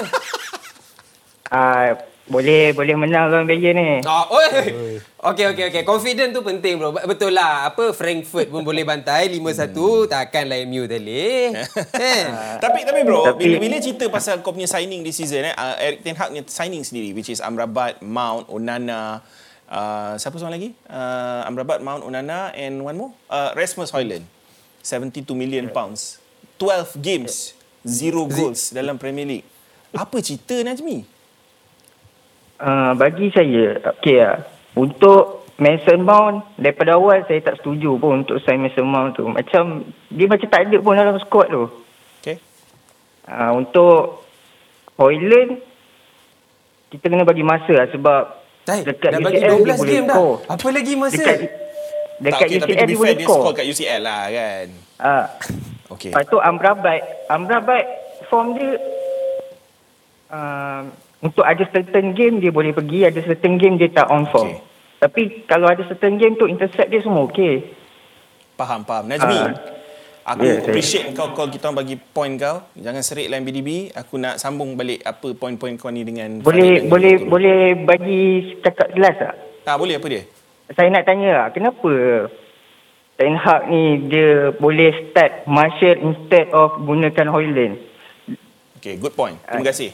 S5: Ah, boleh boleh menang lawan Bayern ni.
S2: Ah, oi. Okey okey okey. Confident tu penting bro. Betul lah. Apa Frankfurt pun boleh bantai 5-1 takkanlah MU boleh. kan?
S1: Tapi tapi bro,
S5: Tapi-
S1: bila, bila cerita pasal kau punya signing di season eh, uh, Eric Ten Hag punya signing sendiri which is Amrabat, Mount, Onana, uh, siapa seorang lagi? Uh, Amrabat, Mount, Onana and one more, uh, Rasmus Højlund. 72 million pounds. 12 games, zero goals dalam Premier League. Apa cerita Najmi?
S5: Uh, bagi saya, okey lah. Untuk Mason Mount, daripada awal saya tak setuju pun untuk sign Mason Mount tu. Macam, dia macam tak ada pun dalam squad tu.
S1: Okay.
S5: Uh, untuk Hoyland, kita kena bagi masa lah sebab
S2: Tai,
S5: dekat
S2: dah bagi
S5: UCL dia
S2: 12
S5: boleh
S2: game dah.
S5: score.
S2: Apa lagi masa?
S5: Dekat, dekat
S1: tak, okay, tapi
S5: UCL
S1: to be
S5: dia boleh
S1: dia
S5: score.
S1: score kat UCL lah kan.
S5: Ah.
S1: Okay.
S5: Lepas tu Amrabat, Amrabat form dia uh, untuk ada certain game dia boleh pergi, ada certain game dia tak on form.
S1: Okay.
S5: Tapi kalau ada certain game tu intercept dia semua okey.
S1: Faham, faham. Najmi,
S5: Ah.
S1: aku
S5: saya-
S1: appreciate kau call kita orang bagi point kau. Jangan serik lain BDB. Aku nak sambung balik apa point-point kau ni dengan...
S5: Boleh
S1: Farid
S5: boleh
S1: Turun.
S5: boleh bagi cakap jelas tak?
S1: Ah, boleh apa dia?
S5: Saya nak tanya lah, kenapa Ten Hag ni dia boleh start Martial instead of gunakan Hoyland.
S1: Okay, good point. Terima
S5: Ah.
S1: kasih.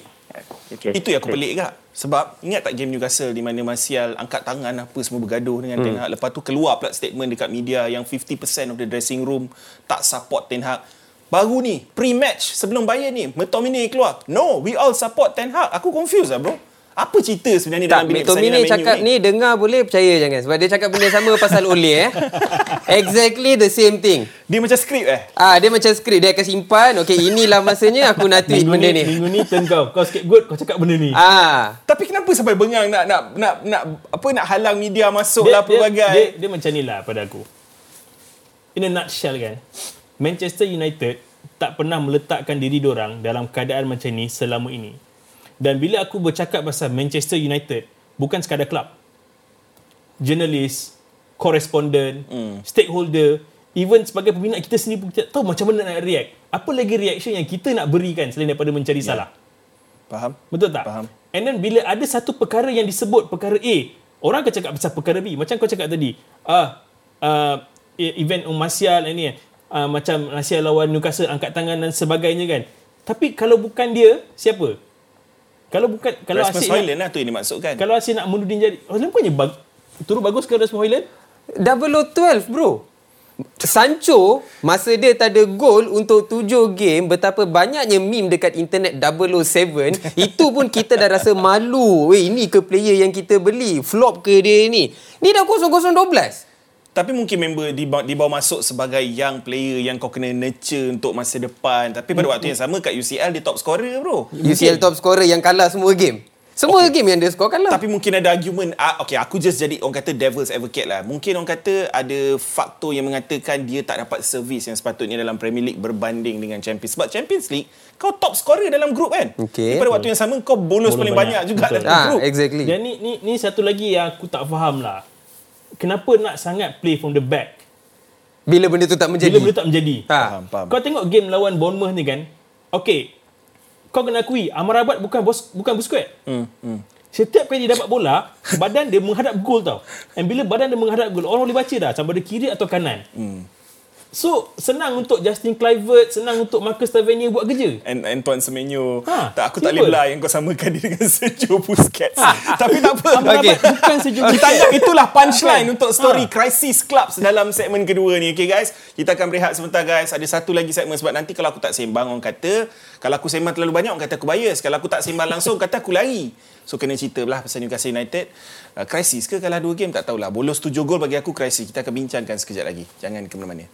S5: Okay.
S1: Itu yang aku pelik kak. Sebab ingat tak game Newcastle di mana Martial angkat tangan apa semua bergaduh dengan hmm. Ten Hag. Lepas tu keluar pula statement dekat media yang 50% of the dressing room tak support Ten Hag. Baru ni, pre-match sebelum Bayern ni, McTominay keluar. No, we all support Ten Hag. Aku confused lah bro. Apa cerita sebenarnya
S2: Tak,
S1: dalam bilik
S2: cakap
S1: Man U
S2: ni dengar boleh percaya jangan sebab dia cakap benda sama pasal Ole eh. exactly the same thing.
S1: Dia macam skrip eh?
S2: Ah dia macam skrip dia akan simpan. Okey inilah masanya aku nak tweet benda
S3: ni,
S2: ni.
S3: minggu ni turn kau. Kau sikit good, kau cakap benda ni.
S2: Ah.
S1: Tapi kenapa sampai bengang nak nak nak nak apa nak halang media masuk lah pelbagai.
S3: dia, dia macam ni lah pada aku. In a nutshell kan, Manchester United tak pernah meletakkan diri diorang dalam keadaan macam ni selama ini. Dan bila aku bercakap pasal Manchester United, bukan sekadar klub. Jurnalis, koresponden, mm. stakeholder, even sebagai peminat kita sendiri pun kita tahu macam mana nak react. Apa lagi reaction yang kita nak berikan selain daripada mencari yeah. salah.
S1: Faham?
S3: Betul tak?
S1: Faham.
S3: And then bila ada satu perkara yang disebut perkara A, orang akan cakap pasal perkara B. Macam kau cakap tadi, ah uh, event Martial ni uh, macam Martial lawan Newcastle angkat tangan dan sebagainya kan. Tapi kalau bukan dia, siapa? Kalau bukan kalau
S1: Rasmus
S3: Asyik
S1: Hoyland lah tu yang dimaksudkan.
S3: kalau Asyik nak mundur jadi Hoyland bukannya bag, turut bagus ke Rasmus Hoyland?
S2: Double O 12 bro. Sancho masa dia tak ada gol untuk 7 game betapa banyaknya meme dekat internet 007 itu pun kita dah rasa malu. Weh ini ke player yang kita beli? Flop ke dia ni? Ni dah 0012.
S1: Tapi mungkin member dibawa, dibawa masuk sebagai young player yang kau kena nurture untuk masa depan. Tapi pada waktu yang sama kat UCL dia top scorer bro.
S2: UCL top scorer yang kalah semua game. Semua okay. game yang dia score kalah.
S1: Tapi mungkin ada argument ah, Okay aku just jadi Orang kata devil's advocate lah Mungkin orang kata Ada faktor yang mengatakan Dia tak dapat servis Yang sepatutnya dalam Premier League Berbanding dengan Champions Sebab Champions League Kau top scorer dalam grup kan
S2: Okay.
S1: Pada waktu yang sama Kau bolos,
S3: Bolos
S1: paling
S3: banyak.
S1: banyak, juga
S3: Betul.
S1: dalam
S2: ah,
S1: grup
S2: exactly.
S3: Dan ni, ni ni satu lagi yang aku tak faham lah. Kenapa nak sangat play from the back?
S2: Bila benda tu tak menjadi.
S3: Bila benda tak menjadi.
S2: Ha.
S1: Faham, faham.
S3: Kau tengok game lawan Bournemouth ni kan. Okay. Kau kena akui Amrabat bukan bos bukan Busquets.
S1: hmm, hmm.
S3: Setiap kali dia dapat bola, badan dia menghadap gol tau. And bila badan dia menghadap gol, orang boleh baca dah sama ada kiri atau kanan.
S1: Hmm.
S3: So, senang untuk Justin Kluivert, senang untuk Marcus Tavernier buat kerja.
S1: And Antoine Semenyo
S3: Ha,
S1: Tak aku tak
S3: simple.
S1: boleh belah Yang kau samakan dia dengan Sergio Busquets Tapi tak apa
S3: Amrabat
S2: Okay.
S3: bukan Sergio
S1: Kita
S3: Busquets.
S1: anggap itulah punchline
S3: Kan?
S1: untuk story
S3: Ha.
S1: Crisis Clubs dalam segmen kedua ni. Okay guys, kita akan berehat sebentar guys. Ada satu lagi segmen sebab nanti kalau aku tak sembang orang kata, kalau aku sembang terlalu banyak orang kata aku bias. Kalau aku tak sembang langsung kata aku lari. So kena cerita belah pasal Newcastle United. Uh, crisis ke kalah dua game tak tahulah. Bolos tujuh gol bagi aku crisis. Kita akan bincangkan sekejap lagi. Jangan ke mana-mana.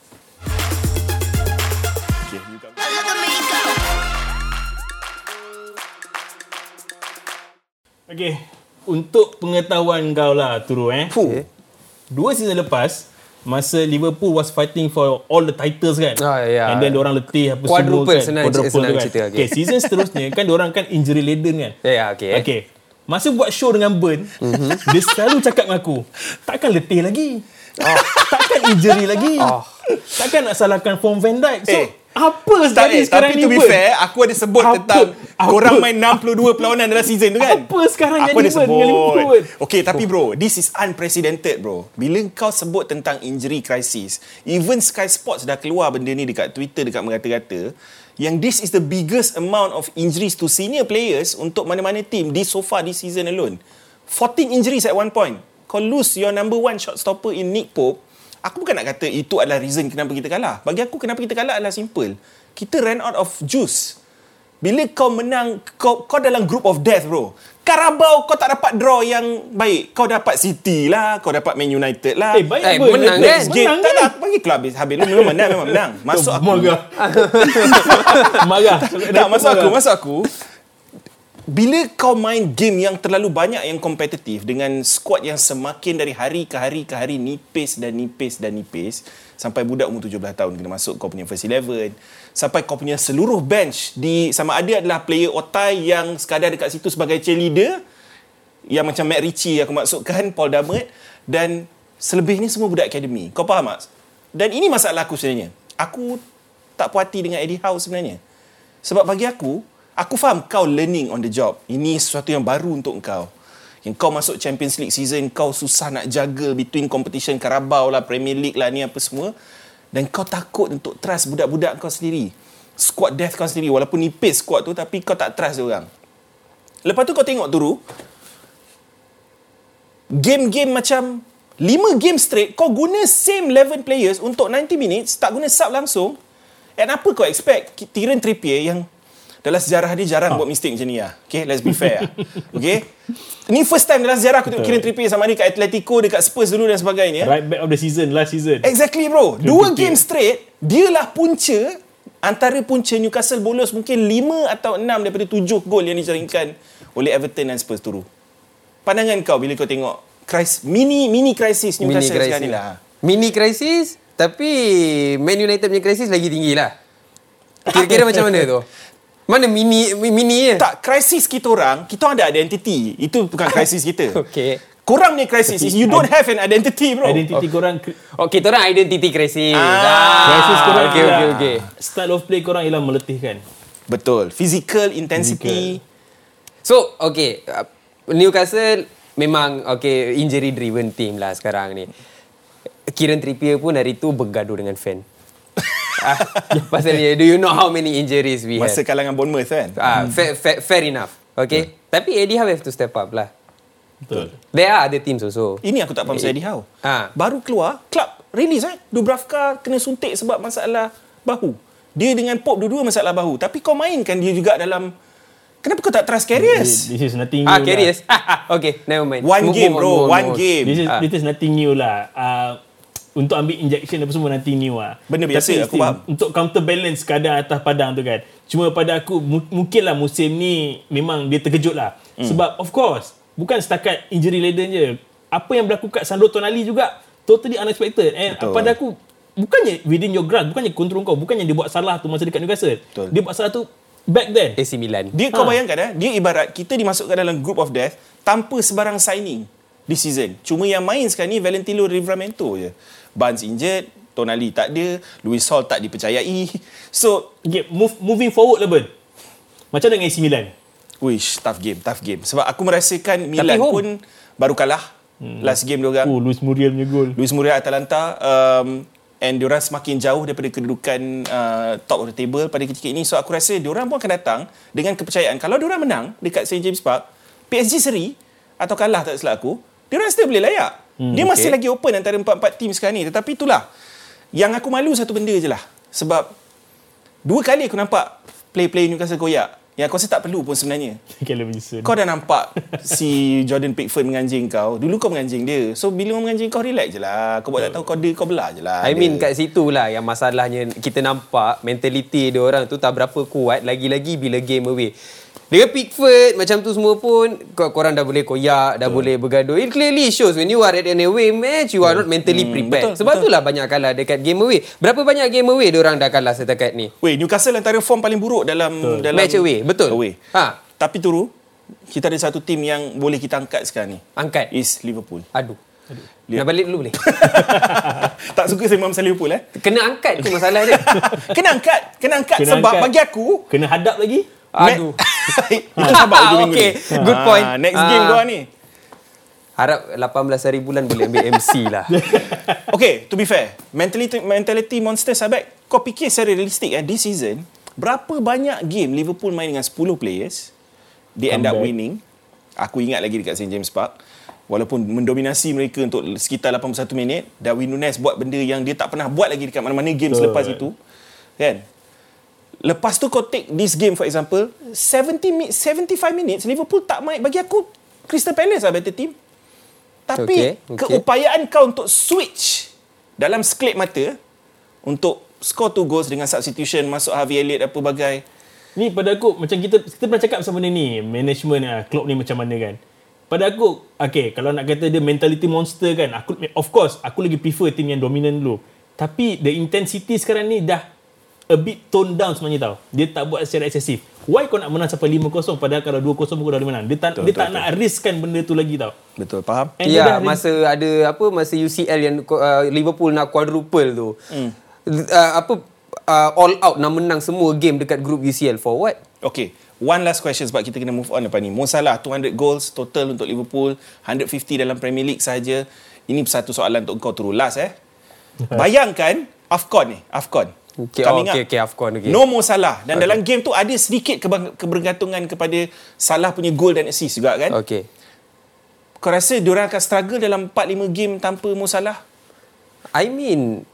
S1: Okay.
S3: Okay. Untuk pengetahuan kau lah, Turu eh.
S2: Fuh.
S3: Dua season lepas, masa Liverpool was fighting for all the titles kan.
S2: Ah, ya.
S3: And then orang letih apa
S2: Quadruple
S3: semua kan.
S2: senang-
S3: Quadruple
S2: senang
S3: tu kan.
S2: cerita, okay.
S3: Okay, season seterusnya kan orang kan injury laden kan.
S2: Ya, ya, okay.
S3: Okay. Masa buat show dengan Burn,
S2: Mhm.
S3: dia selalu cakap dengan aku, takkan letih lagi. Takkan injury lagi.
S2: Oh.
S3: Takkan nak salahkan form Van Dijk. So,
S1: Eh,
S3: apa
S1: Tak, eh,
S3: sekarang
S1: tapi
S3: ni
S1: to be fair, aku ada sebut
S3: Apa?
S1: tentang
S3: Apa?
S1: korang main 62 perlawanan dalam season tu kan?
S3: Apa sekarang
S1: aku
S3: jadi
S1: ada
S3: Burn dengan
S1: sebut.
S3: Liverpool?
S1: Okay, tapi bro, this is unprecedented bro. Bila kau sebut tentang injury crisis, even Sky Sports dah keluar benda ni dekat Twitter, dekat merata-rata, yang this is the biggest amount of injuries to senior players untuk mana-mana team di so far this season alone. 14 injuries at one point. Kau lose your number one shot stopper in Nick Pope, Aku bukan nak kata itu adalah reason kenapa kita kalah. Bagi aku kenapa kita kalah adalah simple. Kita ran out of juice. Bila kau menang, kau, kau dalam group of death bro. Carabao kau tak dapat draw yang baik. Kau dapat City lah, kau dapat Man United lah.
S3: Eh, baik
S2: Eh,
S3: Burn.
S2: menang kan?
S1: Game,
S3: Menang
S1: tak
S3: kan?
S1: tak, aku bagi club habis. Habis lu memang menang, memang menang. Masuk aku.
S3: Marah. Marah.
S1: Tak, masuk aku, masuk aku. Bila kau main game yang terlalu banyak yang kompetitif dengan squad yang semakin dari hari ke hari ke hari nipis dan nipis dan nipis sampai budak umur 17 tahun kena masuk kau punya first 11 sampai kau punya seluruh bench di sama ada adalah player otai yang sekadar dekat situ sebagai cheerleader yang macam Matt Ritchie aku masukkan Paul Dammert dan selebihnya semua budak akademi. Kau faham tak? Dan ini masalah aku sebenarnya. Aku tak puas hati dengan Eddie Howe sebenarnya. Sebab bagi aku, aku faham kau learning on the job. Ini sesuatu yang baru untuk kau. Yang kau masuk Champions League season, kau susah nak jaga between competition Carabao lah, Premier League lah ni apa semua. Dan kau takut untuk trust budak-budak kau sendiri. Squad death kau sendiri. Walaupun nipis squad tu, tapi kau tak trust orang. Lepas tu kau tengok Turu, game-game macam 5 game straight kau guna same 11 players untuk 90 minutes tak guna sub langsung and apa kau expect Tieran Trippier yang dalam sejarah dia jarang oh. buat mistake macam ni lah. Okay, let's be fair lah. Okay. Ni first time dalam sejarah aku tengok Kieran Trippier sama dia kat Atletico, dekat Spurs dulu dan sebagainya.
S3: Right back of the season, last season.
S1: Exactly bro. Dua
S3: Trippier.
S1: game straight, dia lah punca antara punca Newcastle bolos mungkin 5 atau 6 daripada 7 gol yang dijaringkan oleh Everton dan Spurs turu. Pandangan kau bila kau tengok crisis, mini mini crisis
S2: Mini
S1: Newcastle
S2: crisis.
S1: sekarang ni lah.
S2: Mini crisis tapi Man United punya crisis lagi tinggi lah. Kira-kira macam mana tu? Mana mini mini je?
S1: Tak, krisis kita orang, kita orang ada identity. Itu bukan krisis kita.
S2: Okay.
S1: Korang punya krisis is you don't have an identity bro.
S3: Identity korang cri-
S2: Oh, kita orang identity crisis.
S1: Ah.
S3: Crisis korang
S2: okay, okay, okay.
S3: Style of play korang ialah meletihkan.
S1: Betul. Physical intensity.
S2: So, okay. uh, Newcastle memang okay injury driven team lah sekarang ni. Kieran Trippier pun hari tu bergaduh dengan fan. Ah, Pasal dia, do you know how many injuries we
S1: Masa
S2: have?
S1: kalangan Bournemouth kan.
S2: Ah, fair, fair, fair enough. Okay. Tapi Eddie Howe have to step up lah.
S3: Betul.
S2: There are other teams also.
S1: Ini aku tak faham Eddie Howe.
S2: Ah.
S1: Baru keluar, club release eh. Dubravka kena suntik sebab masalah bahu. Dia dengan Pop dua-dua masalah bahu. Tapi kau mainkan dia juga dalam... Kenapa kau tak trust Karius?
S3: This is nothing new
S2: Ah,
S3: lah.
S2: Carious. okay, never mind.
S1: One
S2: Move-
S1: game
S2: move
S1: bro,
S2: move
S1: one
S2: move
S1: game.
S3: This is,
S2: Ah.
S3: this is nothing new lah. Uh, untuk ambil injection apa semua nothing new lah.
S1: Benda biasa,
S3: Tapi
S1: aku faham.
S3: Untuk counterbalance keadaan atas padang tu kan. Cuma pada aku, mu- mungkinlah musim ni memang dia terkejut lah.
S1: Hmm.
S3: Sebab of course, bukan setakat injury laden je. Apa yang berlaku kat Sandro Tonali juga totally unexpected. And
S1: Betul.
S3: pada aku, bukannya within your grasp, bukannya kontrol kau, bukannya dia buat salah tu masa dekat Newcastle.
S1: Betul.
S3: Dia buat salah tu back then.
S2: AC Milan.
S1: Dia kau
S3: Ha.
S1: bayangkan eh, dia ibarat kita dimasukkan dalam group of death tanpa sebarang signing this season. Cuma yang main sekarang ni Valentino Livramento je. Barnes injured, Tonali tak ada, Luis Hall tak dipercayai. So,
S3: Okay, move, moving forward lah Ben. Macam dengan AC Milan.
S1: wish tough game, tough game. Sebab aku merasakan Milan
S2: home.
S1: pun baru kalah hmm. last game dia orang.
S3: Oh, Luis Muriel punya gol.
S1: Luis Muriel Atalanta um, and diorang semakin jauh daripada kedudukan uh, top of the table pada ketika ini so aku rasa diorang pun akan datang dengan kepercayaan kalau diorang menang dekat St James Park PSG seri atau kalah tak silap aku diorang still boleh layak hmm, dia masih
S2: okay.
S1: lagi open antara empat-empat tim sekarang ni tetapi itulah yang aku malu satu benda je lah sebab dua kali aku nampak play-play Newcastle koyak yang aku rasa tak perlu pun sebenarnya kau dah nampak si Jordan Pickford menganjing kau. Dulu kau menganjing dia. So bila orang menganjing kau relax je lah. Kau buat tak tahu kau dia kau belah je lah.
S2: I mean
S1: dia.
S2: kat situ lah yang masalahnya kita nampak mentality dia orang tu tak berapa kuat lagi-lagi bila game away. Dengan Pickford macam tu semua pun kor- korang dah boleh koyak, dah boleh bergaduh. It clearly shows when you are at an away match, you are not mentally prepared.
S1: betul,
S2: Sebab
S1: betul.
S2: itulah banyak kalah dekat game away. Berapa banyak game away dia orang dah kalah setakat ni?
S1: Weh, Newcastle antara form paling buruk dalam dalam
S2: Match away, betul.
S1: Away.
S2: Ha.
S1: Tapi Turu, kita ada satu tim yang boleh kita angkat sekarang ni.
S2: Angkat.
S1: Is Liverpool.
S2: Aduh.
S1: Lihat.
S2: Nak balik dulu boleh?
S1: tak suka saya pasal Liverpool eh.
S2: Kena angkat tu masalah dia.
S1: kena angkat, kena angkat
S3: Kena
S1: sebab
S3: angkat.
S1: bagi aku
S3: Kena hadap lagi.
S2: Aduh.
S1: Itu sabar hujung minggu
S2: Okay,
S1: ni.
S2: good point.
S1: Ah, next game
S2: Ah.
S1: kau ni.
S2: Harap 18 hari bulan boleh ambil MC lah.
S1: Okay, to be fair, mentality mentality monster sahabat, kau fikir secara realistik eh, this season, berapa banyak game Liverpool main dengan 10 players, they end up winning. Aku ingat lagi dekat St James Park. Walaupun mendominasi mereka untuk sekitar 81 minit, Darwin Nunes buat benda yang dia tak pernah buat lagi dekat mana-mana game selepas itu. Kan? Lepas tu kau take this game for example, 70 mi- 75 minutes Liverpool tak main bagi aku Crystal Palace lah better team. Tapi
S2: Okay,
S1: okay, keupayaan kau untuk switch dalam sekelip mata untuk score two goals dengan substitution masuk Harvey Elliott apa bagai.
S3: Ni pada aku macam kita kita pernah cakap pasal benda ni, management ah Klopp ni macam mana kan. Pada aku, okay, kalau nak kata dia mentality monster kan, aku of course aku lagi prefer team yang dominant dulu. Tapi the intensity sekarang ni dah a bit tone down sebenarnya tau. Dia tak buat secara excessive. Why kau nak menang sampai 5-0 padahal kalau 2-0 pun kau dah boleh menang. Dia tak
S1: Betul,
S3: dia
S1: betul,
S3: tak nak riskkan benda tu lagi tau.
S1: Betul, faham?
S3: And
S2: Ya, masa ada apa masa UCL yang uh, Liverpool nak quadruple tu. Hmm. Uh, apa uh, all out nak menang semua game dekat group UCL for what?
S1: Okay. One last question sebab kita kena move on lepas ni. Mo Salah 200 goals total untuk Liverpool, 150 dalam Premier League saja. Ini satu soalan untuk kau turun last eh. Bayangkan AFCON ni, AFCON.
S2: Okay,
S1: Coming
S2: oh, okay,
S1: up.
S2: okay, AFCON, okay.
S1: No Mo Salah dan dalam game tu ada sedikit kebergantungan kepada Salah punya goal dan assist juga kan.
S2: Okay.
S1: Kau rasa diorang akan struggle dalam 4-5 game tanpa Mo Salah?
S2: I mean,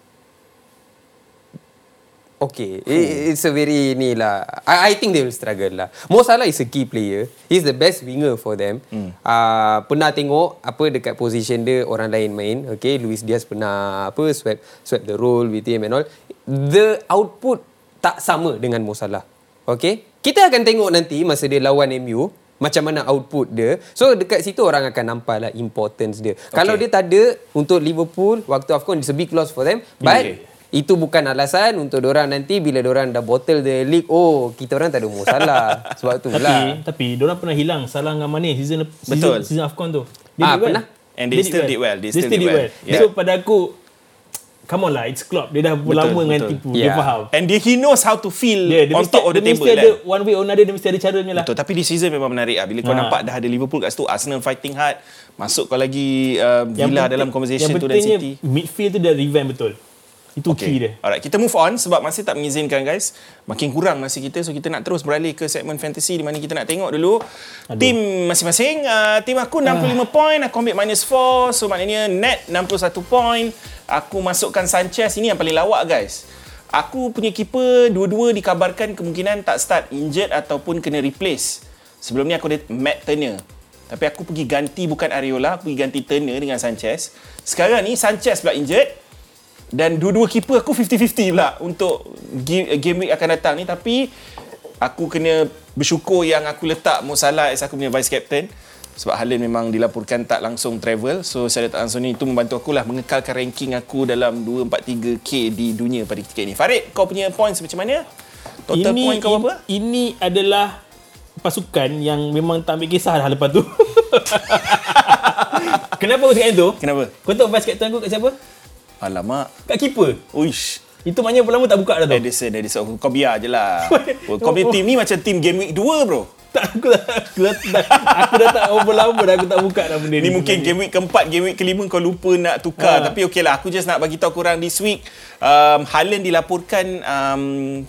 S2: okay, hmm. it's a very ni lah. I, I think they will struggle lah. Mo Salah is a key player. He's the best winger for them. Hmm. Uh, pernah tengok apa dekat position dia orang lain main. Okay, Luis Diaz pernah apa swap swap the role with him and all. The output tak sama dengan Mo Salah. Okay, kita akan tengok nanti masa dia lawan MU macam mana output dia. So dekat situ orang akan nampak lah importance dia. Okay. Kalau dia tak ada untuk Liverpool waktu AFCON it's a big loss for them. But
S1: Okay.
S2: itu bukan alasan untuk orang nanti bila orang dah bottle the league oh kita orang tak ada Mo Salah. Sebab tu
S3: Tapi
S2: lah.
S3: tapi diorang pernah hilang Salah dengan Mane season season,
S1: Betul.
S3: season AFCON tu.
S2: Ah, pernah.
S1: And they still did well. They still did well. Yeah.
S3: So pada aku come on lah it's Klopp. Dia dah berapa lama dengan
S1: betul.
S3: tipu.
S2: Yeah.
S3: Dia faham.
S1: And dia, he knows how to feel
S3: Dia, dia
S1: on
S3: mesti,
S1: top of the
S3: dia
S1: table
S3: mesti ada one way or another dia mesti ada caranya lah.
S1: Betul, tapi di season memang menarik lah. Bila kau
S3: Ha.
S1: nampak dah ada Liverpool kat situ, Arsenal fighting hard, masuk kau lagi uh, Villa dalam conversation
S3: yang
S1: tu dan
S3: pentingnya
S1: City.
S3: midfield tu dah revamp betul. Itu okay. key dia.
S1: Alright, kita move on sebab masa tak mengizinkan guys. Makin kurang masa kita so kita nak terus beralih ke segmen fantasy di mana kita nak tengok dulu Aduh. tim masing-masing. Uh, tim aku 65 uh. point, aku ambil minus 4. So maknanya net 61 point. Aku masukkan Sanchez ini yang paling lawak guys. Aku punya keeper dua-dua dikabarkan kemungkinan tak start injured ataupun kena replace. Sebelum ni aku ada Matt Turner. Tapi aku pergi ganti bukan Areola, aku pergi ganti Turner dengan Sanchez. Sekarang ni Sanchez pula injured. Dan dua-dua keeper aku 50-50 pula untuk game, game week akan datang ni. Tapi aku kena bersyukur yang aku letak Mo Salah as aku punya vice captain. Sebab Haaland memang dilaporkan tak langsung travel. So saya tak langsung ni itu membantu aku lah mengekalkan ranking aku dalam 243K di dunia pada ketika ini. Farid, kau punya points macam mana? Total point kau apa?
S3: Ini adalah pasukan yang memang tak ambil kisah dah lepas tu. Kenapa aku cakap itu?
S1: Kenapa?
S3: Kau tahu vice captain aku kat siapa?
S1: Alamak.
S3: Kat keeper.
S1: Uish.
S3: Itu maknanya apa lama tak buka dah tu.
S1: Edison, Edison. Kau biar je lah. Kau punya team ni macam team game week 2 bro.
S3: Tak, aku dah, aku dah, dah, aku dah tak berapa lama dah aku tak buka dah benda
S1: Ni
S3: ni.
S1: mungkin game week keempat, game week kelima kau lupa nak tukar.
S3: Ha.
S1: Tapi okey lah, aku just nak bagi tahu korang this week. Um, Haaland dilaporkan um,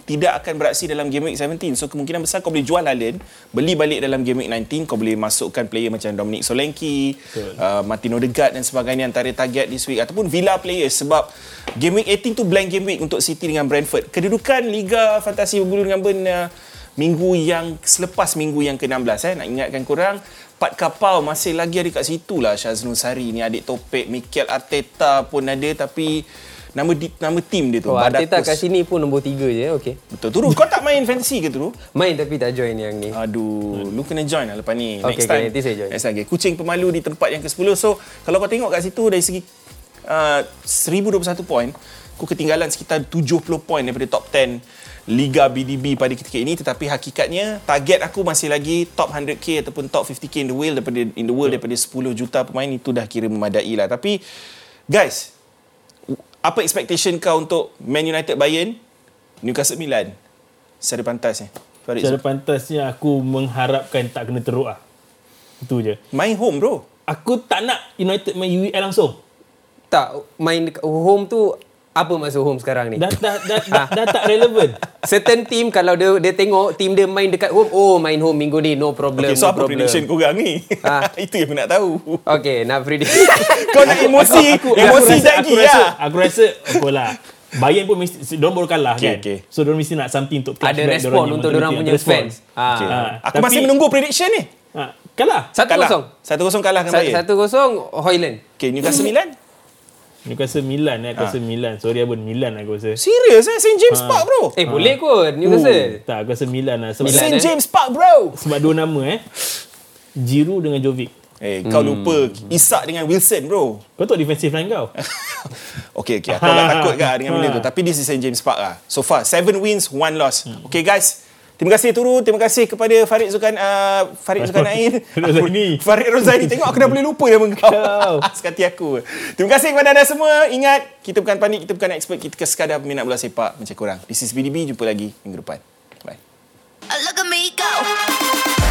S1: tidak akan beraksi dalam game week 17. So kemungkinan besar kau boleh jual Haaland, beli balik dalam game week 19. Kau boleh masukkan player macam Dominic Solanke, uh, Martin Odegaard dan sebagainya antara target this week. Ataupun Villa players sebab game week 18 tu blank game week untuk City dengan Brentford. Kedudukan Liga Fantasi Bergulu dengan Ben uh, minggu yang selepas minggu yang ke-16 eh nak ingatkan korang Pat Kapau masih lagi ada kat situ lah Syaznul Sari ni adik topik Mikel Arteta pun ada tapi nama di, nama tim dia tu
S2: Oh, Arteta kat sini pun nombor 3 je. Okay.
S1: betul Turu kau tak main fantasy ke Turu
S2: Main tapi tak join yang ni.
S1: Aduh, lu kena join lah lepas ni.
S2: Okay,
S1: Next
S2: okay,
S1: time.
S2: nanti saya join.
S1: Next time. Okay. Kucing pemalu di tempat yang ke-10. So, kalau kau tengok kat situ dari segi uh, 1021 point, aku ketinggalan sekitar 70 point daripada top 10 Liga BDB pada ketika ini tetapi hakikatnya target aku masih lagi top 100k ataupun top 50k in the world daripada in the world daripada 10 juta pemain itu dah kira memadai lah tapi guys apa expectation kau untuk Man United Bayern Newcastle Milan secara pantas ni Farid
S3: Secara pantasnya aku mengharapkan tak kena teruk lah. Itu je.
S1: Main home bro.
S3: Aku tak nak United main UEL langsung.
S2: Tak, main dekat home tu apa masuk home sekarang ni?
S3: Dah, dah, dah, dah, dah tak relevan.
S2: Certain team kalau dia dia tengok team dia main dekat home, oh main home minggu ni no problem.
S1: Okay, so
S2: no
S1: apa
S2: problem.
S1: prediction korang ni?
S2: Ah.
S1: Itu yang aku nak tahu.
S2: Okay, nak predict.
S1: Kau nak emosi, emosi
S3: aku rasa,
S1: lagi
S3: aku rasa,
S1: lah.
S3: aku rasa okay lah. Bayern pun mesti diorang baru kalah
S1: Okay,
S3: kan.
S1: okay.
S3: So diorang mesti nak something untuk
S2: Ada respon untuk orang punya
S3: respon.
S2: fans. Ah.
S1: Okay.
S3: Ah,
S1: Aku
S3: tapi-
S1: masih menunggu prediction ni.
S3: Ah, kalah.
S2: Satu
S1: Kalah.
S2: kosong.
S1: Satu kosong kalah dengan Bayern.
S2: Satu kosong Hoyland.
S1: Okay, Newcastle Milan.
S3: Newcastle Milan eh, aku rasa Milan. Sorry Abun, Milan aku rasa.
S1: Serius eh? St. James Park bro.
S2: Eh, boleh kot Newcastle.
S3: Tak, aku rasa Milan lah. Sebab,
S2: Milan,
S1: St.
S2: eh?
S1: James Park bro.
S3: sebab dua nama eh. Giroud dengan Jovic.
S1: Eh, kau lupa Isak dengan Wilson bro.
S3: Kau tahu defensive line kau?
S1: Okay, okay. Aku agak takut kan dengan benda tu. Tapi this is St. James Park lah. So far, seven wins, one loss. Okay guys, Terima kasih Turu, terima kasih kepada Farid Zulkan uh, Farid Zulkarnain.
S3: Rozaini.
S1: Farid Rozaini. Tengok aku dah boleh lupa nama kau.
S3: Kau.
S1: Sekati aku. Terima kasih kepada anda semua. Ingat, kita bukan panik, kita bukan expert, kita sekadar peminat bola sepak macam korang. This is BDB, jumpa lagi minggu depan. Bye.
S6: I look at me go.